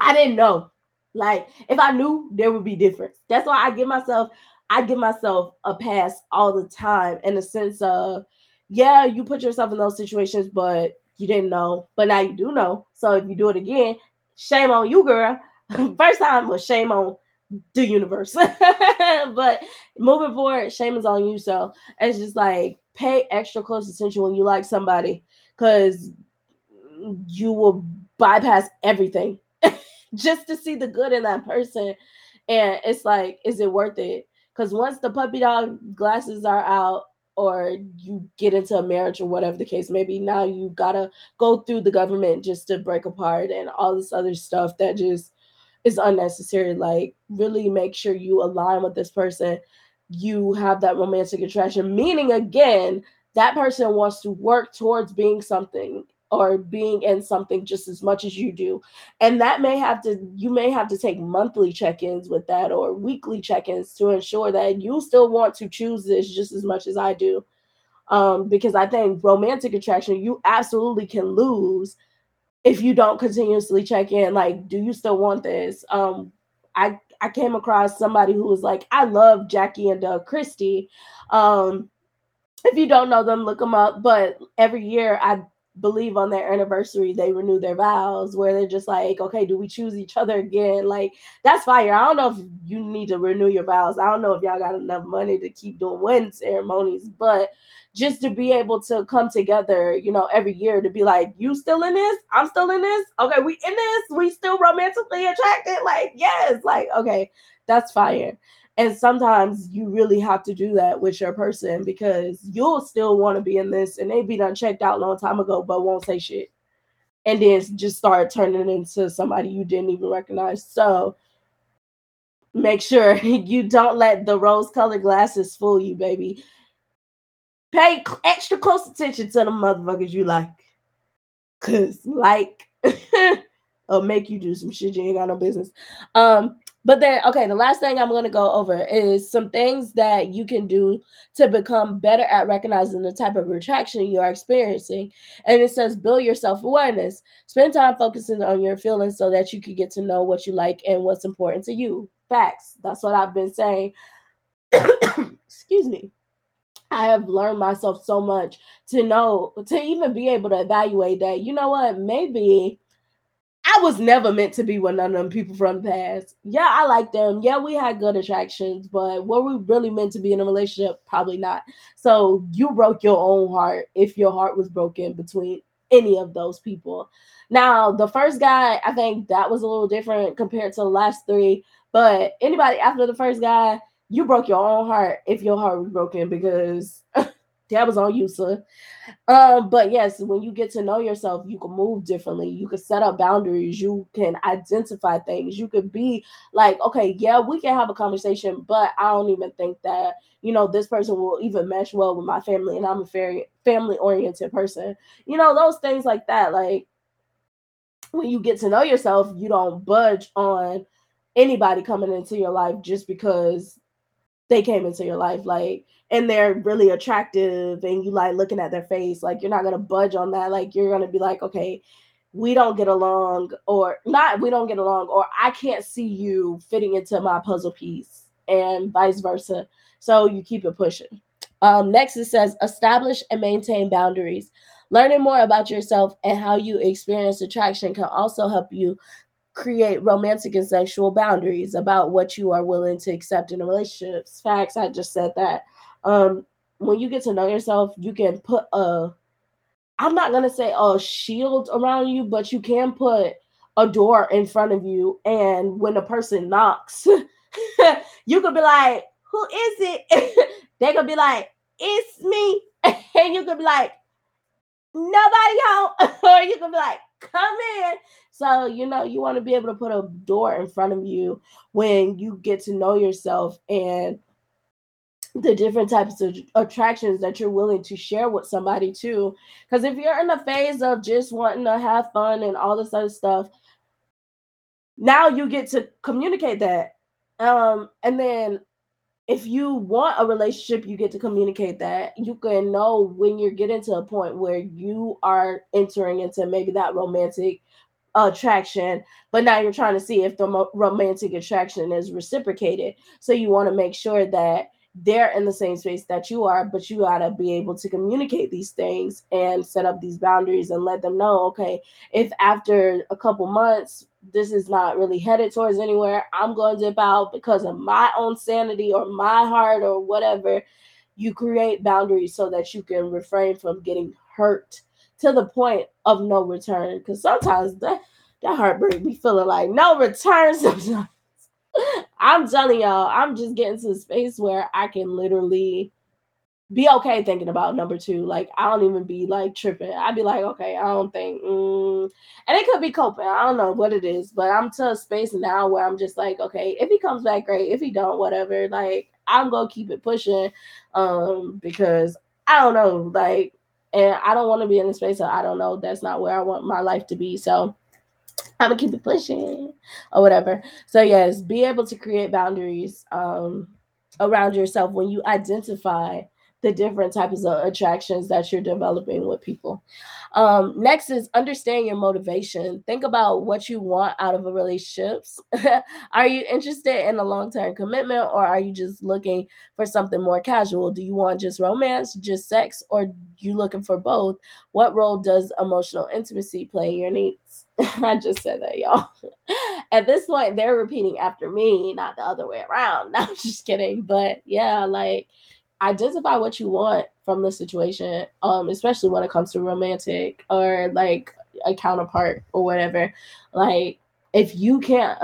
I didn't know. Like if I knew, there would be difference. That's why I give myself I give myself a pass all the time in the sense of yeah, you put yourself in those situations, but you didn't know, but now you do know. So if you do it again, shame on you, girl. *laughs* First time was shame on the universe. *laughs* but moving forward, shame is on you. So it's just like pay extra close attention when you like somebody because you will bypass everything *laughs* just to see the good in that person. And it's like, is it worth it? Because once the puppy dog glasses are out, or you get into a marriage or whatever the case may be, now you gotta go through the government just to break apart and all this other stuff that just is unnecessary. Like, really make sure you align with this person. You have that romantic attraction, meaning again, that person wants to work towards being something or being in something just as much as you do. And that may have to, you may have to take monthly check ins with that or weekly check ins to ensure that you still want to choose this just as much as I do. Um, because I think romantic attraction, you absolutely can lose if you don't continuously check in. Like, do you still want this? Um, I, I came across somebody who was like, I love Jackie and Doug Christie. Um, if you don't know them, look them up. But every year I believe on their anniversary they renew their vows where they're just like okay do we choose each other again like that's fire i don't know if you need to renew your vows i don't know if y'all got enough money to keep doing wedding ceremonies but just to be able to come together you know every year to be like you still in this i'm still in this okay we in this we still romantically attracted like yes like okay that's fire and sometimes you really have to do that with your person because you'll still want to be in this and they be done checked out a long time ago, but won't say shit. And then just start turning into somebody you didn't even recognize. So make sure *laughs* you don't let the rose colored glasses fool you, baby. Pay extra close attention to the motherfuckers you like. Cause like *laughs* or make you do some shit you ain't got no business. Um but then, okay, the last thing I'm to go over is some things that you can do to become better at recognizing the type of retraction you are experiencing. And it says, build your self awareness. Spend time focusing on your feelings so that you can get to know what you like and what's important to you. Facts. That's what I've been saying. *coughs* Excuse me. I have learned myself so much to know, to even be able to evaluate that, you know what, maybe I was never meant to be with none of them people from the past. Yeah, I like them. Yeah, we had good attractions, but were we really meant to be in a relationship? Probably not. So you broke your own heart if your heart was broken between any of those people. Now, the first guy, I think that was a little different compared to the last three. But anybody after the first guy, you broke your own heart if your heart was broken because *laughs* that was on you, sir. Um, but yes, when you get to know yourself, you can move differently. You can set up boundaries. You can identify things. You could be like, okay, yeah, we can have a conversation, but I don't even think that you know this person will even mesh well with my family, and I'm a very family oriented person. You know those things like that. Like when you get to know yourself, you don't budge on anybody coming into your life just because they came into your life. Like and they're really attractive and you like looking at their face like you're not going to budge on that like you're going to be like okay we don't get along or not we don't get along or i can't see you fitting into my puzzle piece and vice versa so you keep it pushing um, next it says establish and maintain boundaries learning more about yourself and how you experience attraction can also help you create romantic and sexual boundaries about what you are willing to accept in a relationship. Facts, I just said that um when you get to know yourself you can put a I'm not gonna say a shield around you, but you can put a door in front of you, and when a person knocks, *laughs* you could be like, "Who is it?" *laughs* they could be like, "It's me," *laughs* and you could be like, "Nobody home," or you could be like, "Come in." So you know you want to be able to put a door in front of you when you get to know yourself and the different types of attractions that you're willing to share with somebody too. Because if you're in a phase of just wanting to have fun and all this other stuff, now you get to communicate that. Um, and then if you want a relationship, you get to communicate that. You can know when you're getting to a point where you are entering into maybe that romantic attraction, but now you're trying to see if the romantic attraction is reciprocated. So you want to make sure that they're in the same space that you are, but you got to be able to communicate these things and set up these boundaries and let them know, okay, if after a couple months this is not really headed towards anywhere, I'm going to dip out because of my own sanity or my heart or whatever. You create boundaries so that you can refrain from getting hurt to the point of no return. Because sometimes that that heartbreak be feeling like no return *laughs* sometimes. I'm telling y'all, I'm just getting to the space where I can literally be okay thinking about number two. Like I don't even be like tripping. I'd be like, okay, I don't think, mm. and it could be coping. I don't know what it is, but I'm to a space now where I'm just like, okay, if he comes back, great. If he don't, whatever. Like I'm gonna keep it pushing, um, because I don't know, like, and I don't want to be in a space that I don't know. That's not where I want my life to be. So I'm gonna keep it pushing or whatever. So yes, be able to create boundaries um, around yourself when you identify the different types of attractions that you're developing with people. Um, next is understand your motivation. Think about what you want out of a relationships. *laughs* are you interested in a long-term commitment or are you just looking for something more casual? Do you want just romance, just sex, or you looking for both? What role does emotional intimacy play in your needs? *laughs* I just said that, y'all. *laughs* At this point, they're repeating after me, not the other way around. No, I'm just kidding. But yeah, like identify what you want from the situation, um, especially when it comes to romantic or like a counterpart or whatever. Like, if you can't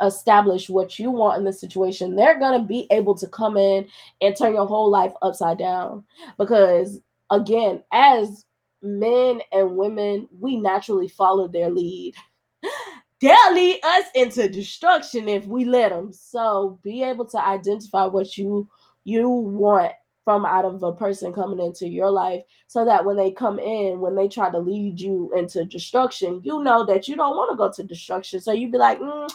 establish what you want in the situation, they're gonna be able to come in and turn your whole life upside down. Because again, as men and women, we naturally follow their lead. *laughs* They'll lead us into destruction if we let them. So be able to identify what you you want from out of a person coming into your life so that when they come in when they try to lead you into destruction you know that you don't want to go to destruction. So you'd be like mm,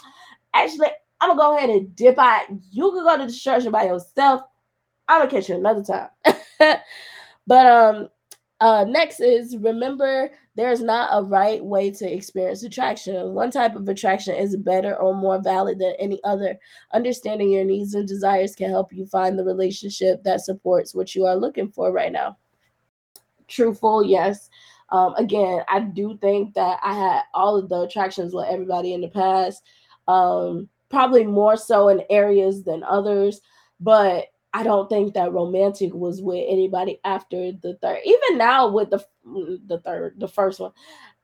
actually i'm gonna go ahead and dip out. You can go to destruction by yourself. I'm gonna catch you another time. *laughs* But um uh, next is remember there's not a right way to experience attraction. One type of attraction is better or more valid than any other. Understanding your needs and desires can help you find the relationship that supports what you are looking for right now. Truthful, yes. Um, again, I do think that I had all of the attractions with everybody in the past, um, probably more so in areas than others, but I don't think that romantic was with anybody after the third. Even now with the the third, the first one,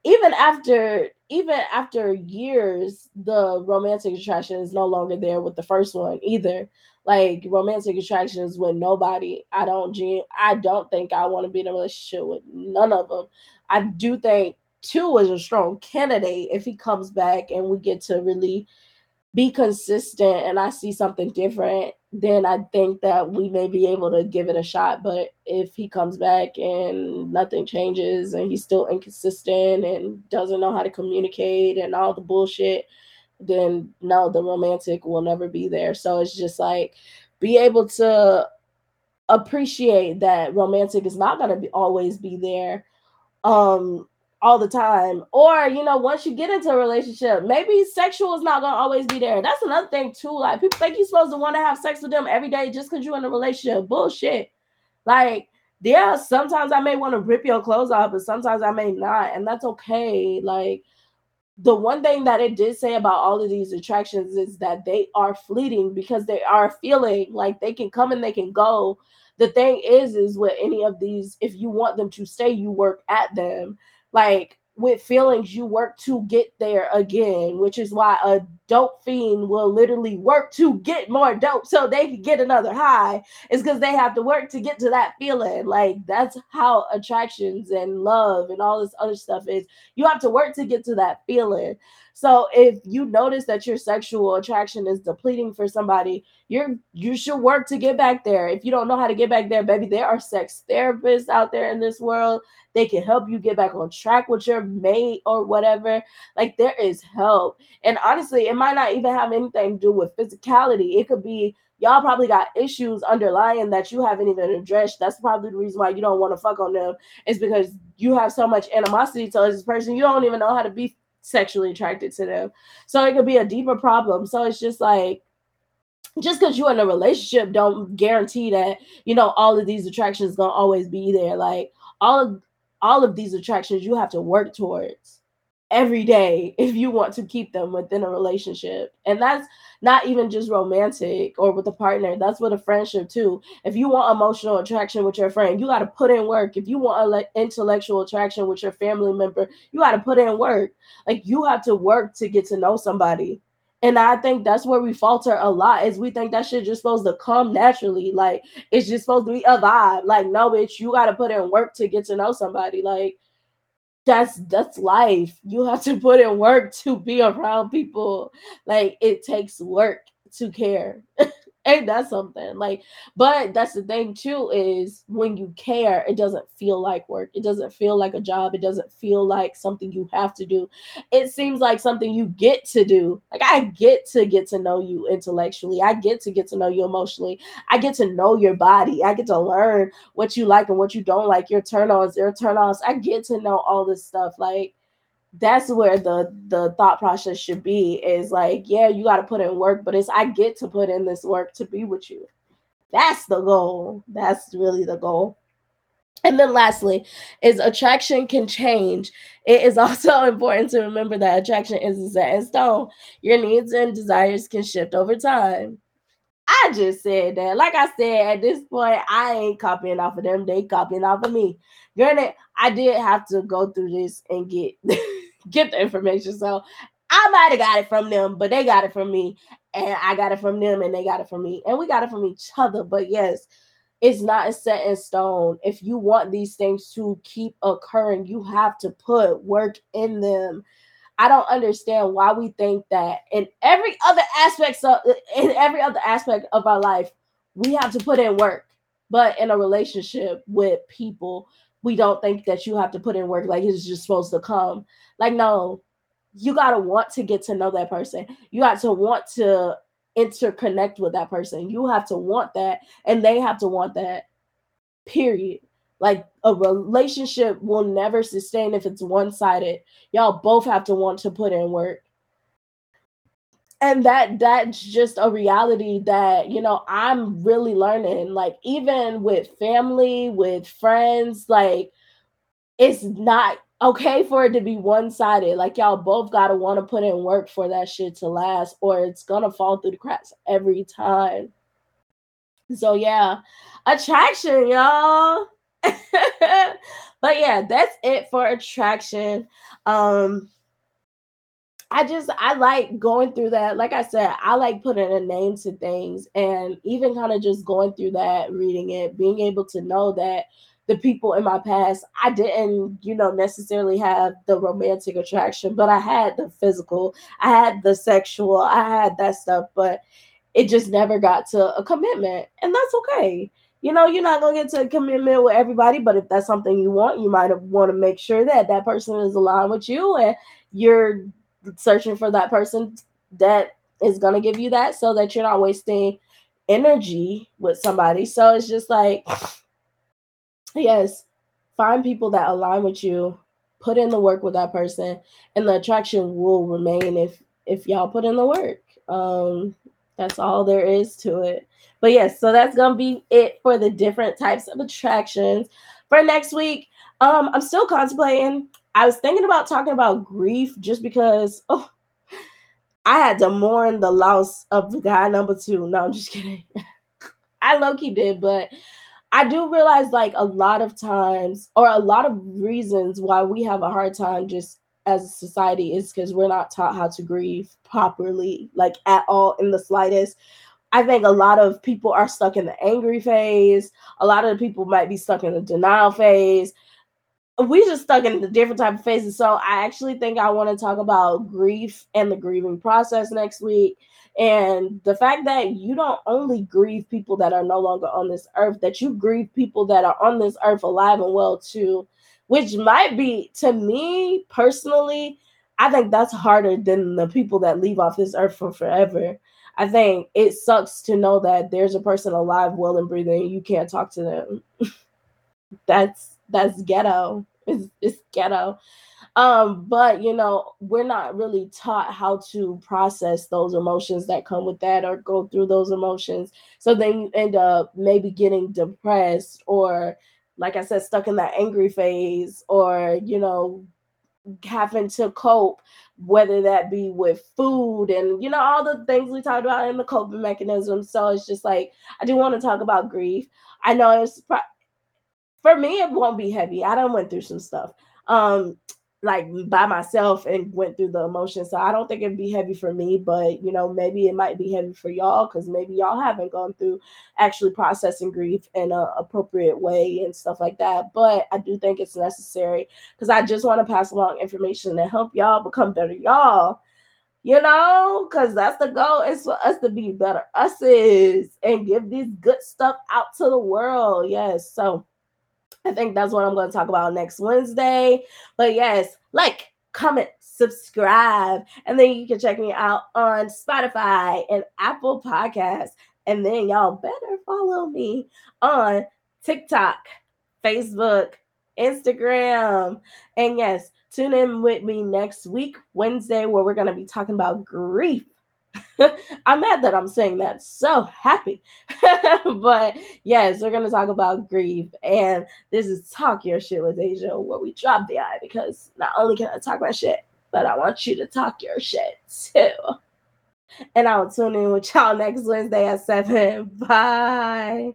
even after even after years, the romantic attraction is no longer there with the first one either. Like romantic attractions with nobody. I don't I don't think I want to be in a relationship with none of them. I do think two is a strong candidate if he comes back and we get to really be consistent and I see something different, then I think that we may be able to give it a shot. But if he comes back and nothing changes and he's still inconsistent and doesn't know how to communicate and all the bullshit, then no, the romantic will never be there. So it's just like be able to appreciate that romantic is not going to be always be there um all the time. Or, you know, once you get into a relationship, maybe sexual is not gonna always be there. That's another thing too. Like people think you're supposed to want to have sex with them every day just because you're in a relationship. Bullshit. Like, yeah, sometimes I may want to rip your clothes off, but sometimes I may not, and that's okay. Like the one thing that it did say about all of these attractions is that they are fleeting because they are feeling like they can come and they can go the thing is, is with any of these, if you want them to stay, you work at them. Like with feelings, you work to get there again, which is why a dope fiend will literally work to get more dope so they can get another high. Is because they have to work to get to that feeling. Like that's how attractions and love and all this other stuff is. You have to work to get to that feeling. So if you notice that your sexual attraction is depleting for somebody, you're you should work to get back there. If you don't know how to get back there, baby, there are sex therapists out there in this world. They can help you get back on track with your mate or whatever. Like there is help. And honestly, it might not even have anything to do with physicality. It could be y'all probably got issues underlying that you haven't even addressed. That's probably the reason why you don't want to fuck on them. Is because you have so much animosity towards this person. You don't even know how to be sexually attracted to them. So it could be a deeper problem. So it's just like just because you're in a relationship don't guarantee that you know all of these attractions gonna always be there like all of all of these attractions you have to work towards every day if you want to keep them within a relationship. And that's not even just romantic or with a partner, that's with a friendship too. If you want emotional attraction with your friend, you got to put in work. If you want intellectual attraction with your family member, you got to put in work. Like you have to work to get to know somebody. And I think that's where we falter a lot is we think that shit just supposed to come naturally. Like it's just supposed to be a vibe. Like, no, bitch, you gotta put in work to get to know somebody. Like that's that's life. You have to put in work to be around people. Like it takes work to care. *laughs* ain't that something like but that's the thing too is when you care it doesn't feel like work. It doesn't feel like a job. It doesn't feel like something you have to do. It seems like something you get to do. Like i get to get to know you intellectually. I get to get to know you emotionally. I get to know your body. I get to learn what you like and what you don't like your turn ons your turn offs i get to know all this stuff like that's where the the thought process should be is like yeah you got to put in work but it's i get to put in this work to be with you that's the goal that's really the goal and then lastly is attraction can change it is *laughs* also important to remember that attraction isn't set in stone your needs and desires can shift over time I just said that. Like I said, at this point, I ain't copying off of them. They copying off of me. Granted, I did have to go through this and get *laughs* get the information. So I might have got it from them, but they got it from me, and I got it from them, and they got it from me, and we got it from each other. But yes, it's not set in stone. If you want these things to keep occurring, you have to put work in them. I don't understand why we think that in every other aspects of in every other aspect of our life, we have to put in work. But in a relationship with people, we don't think that you have to put in work like it's just supposed to come. Like, no, you got to want to get to know that person. You got to want to interconnect with that person. You have to want that, and they have to want that, period. Like, a relationship will never sustain if it's one sided. Y'all both have to want to put in work and that that's just a reality that you know i'm really learning like even with family with friends like it's not okay for it to be one-sided. Like y'all both gotta want to put in work for that shit to last or it's gonna fall through the cracks every time. So yeah. Attraction y'all. *laughs* But yeah that's it for attraction. Um I just I like going through that. Like I said, I like putting a name to things and even kind of just going through that, reading it, being able to know that the people in my past, I didn't, you know, necessarily have the romantic attraction, but I had the physical, I had the sexual, I had that stuff, but it just never got to a commitment. And that's okay. You know, you're not going to get to a commitment with everybody, but if that's something you want, you might want to make sure that that person is aligned with you and you're searching for that person that is going to give you that so that you're not wasting energy with somebody. So it's just like, yes, find people that align with you, put in the work with that person, and the attraction will remain if if y'all put in the work. Um, that's all there is to it. But yes, so that's gonna be it for the different types of attractions. For next week, um, I'm still contemplating. I was thinking about talking about grief just because oh, I had to mourn the loss of the guy number two. No, I'm just kidding. *laughs* I low key did, but I do realize like a lot of times or a lot of reasons why we have a hard time just as a society is because we're not taught how to grieve properly, like at all in the slightest. I think a lot of people are stuck in the angry phase. A lot of people might be stuck in the denial phase. We just stuck in the different type of phases. So I actually think I want to talk about grief and the grieving process next week. And the fact that you don't only grieve people that are no longer on this earth, that you grieve people that are on this earth alive and well too, which might be to me personally, I think that's harder than the people that leave off this earth for forever. I think it sucks to know that there's a person alive, well and breathing, and you can't talk to them. *laughs* that's that's ghetto. It's, it's ghetto. Um, but you know, we're not really taught how to process those emotions that come with that or go through those emotions. So then you end up maybe getting depressed or like I said, stuck in that angry phase or, you know, having to cope, whether that be with food and, you know, all the things we talked about in the coping mechanism. So it's just like, I do want to talk about grief. I know it's, for me, it won't be heavy. I don't went through some stuff. Um, like by myself and went through the emotions. So I don't think it'd be heavy for me, but you know, maybe it might be heavy for y'all because maybe y'all haven't gone through actually processing grief in an appropriate way and stuff like that. But I do think it's necessary because I just want to pass along information to help y'all become better y'all. You know, because that's the goal is for us to be better us's and give this good stuff out to the world. Yes. So *laughs* I think that's what I'm going to talk about next Wednesday. But yes, like, comment, subscribe, and then you can check me out on Spotify and Apple Podcasts. And then y'all better follow me on TikTok, Facebook, Instagram. And yes, tune in with me next week, Wednesday, where we're going to be talking about grief. *laughs* I'm mad that I'm saying that. So happy. *laughs* but yes, we're gonna talk about grief. And this is Talk Your Shit with Asia, where we drop the eye because not only can I talk my shit, but I want you to talk your shit too. And I'll tune in with y'all next Wednesday at 7. *laughs* Bye.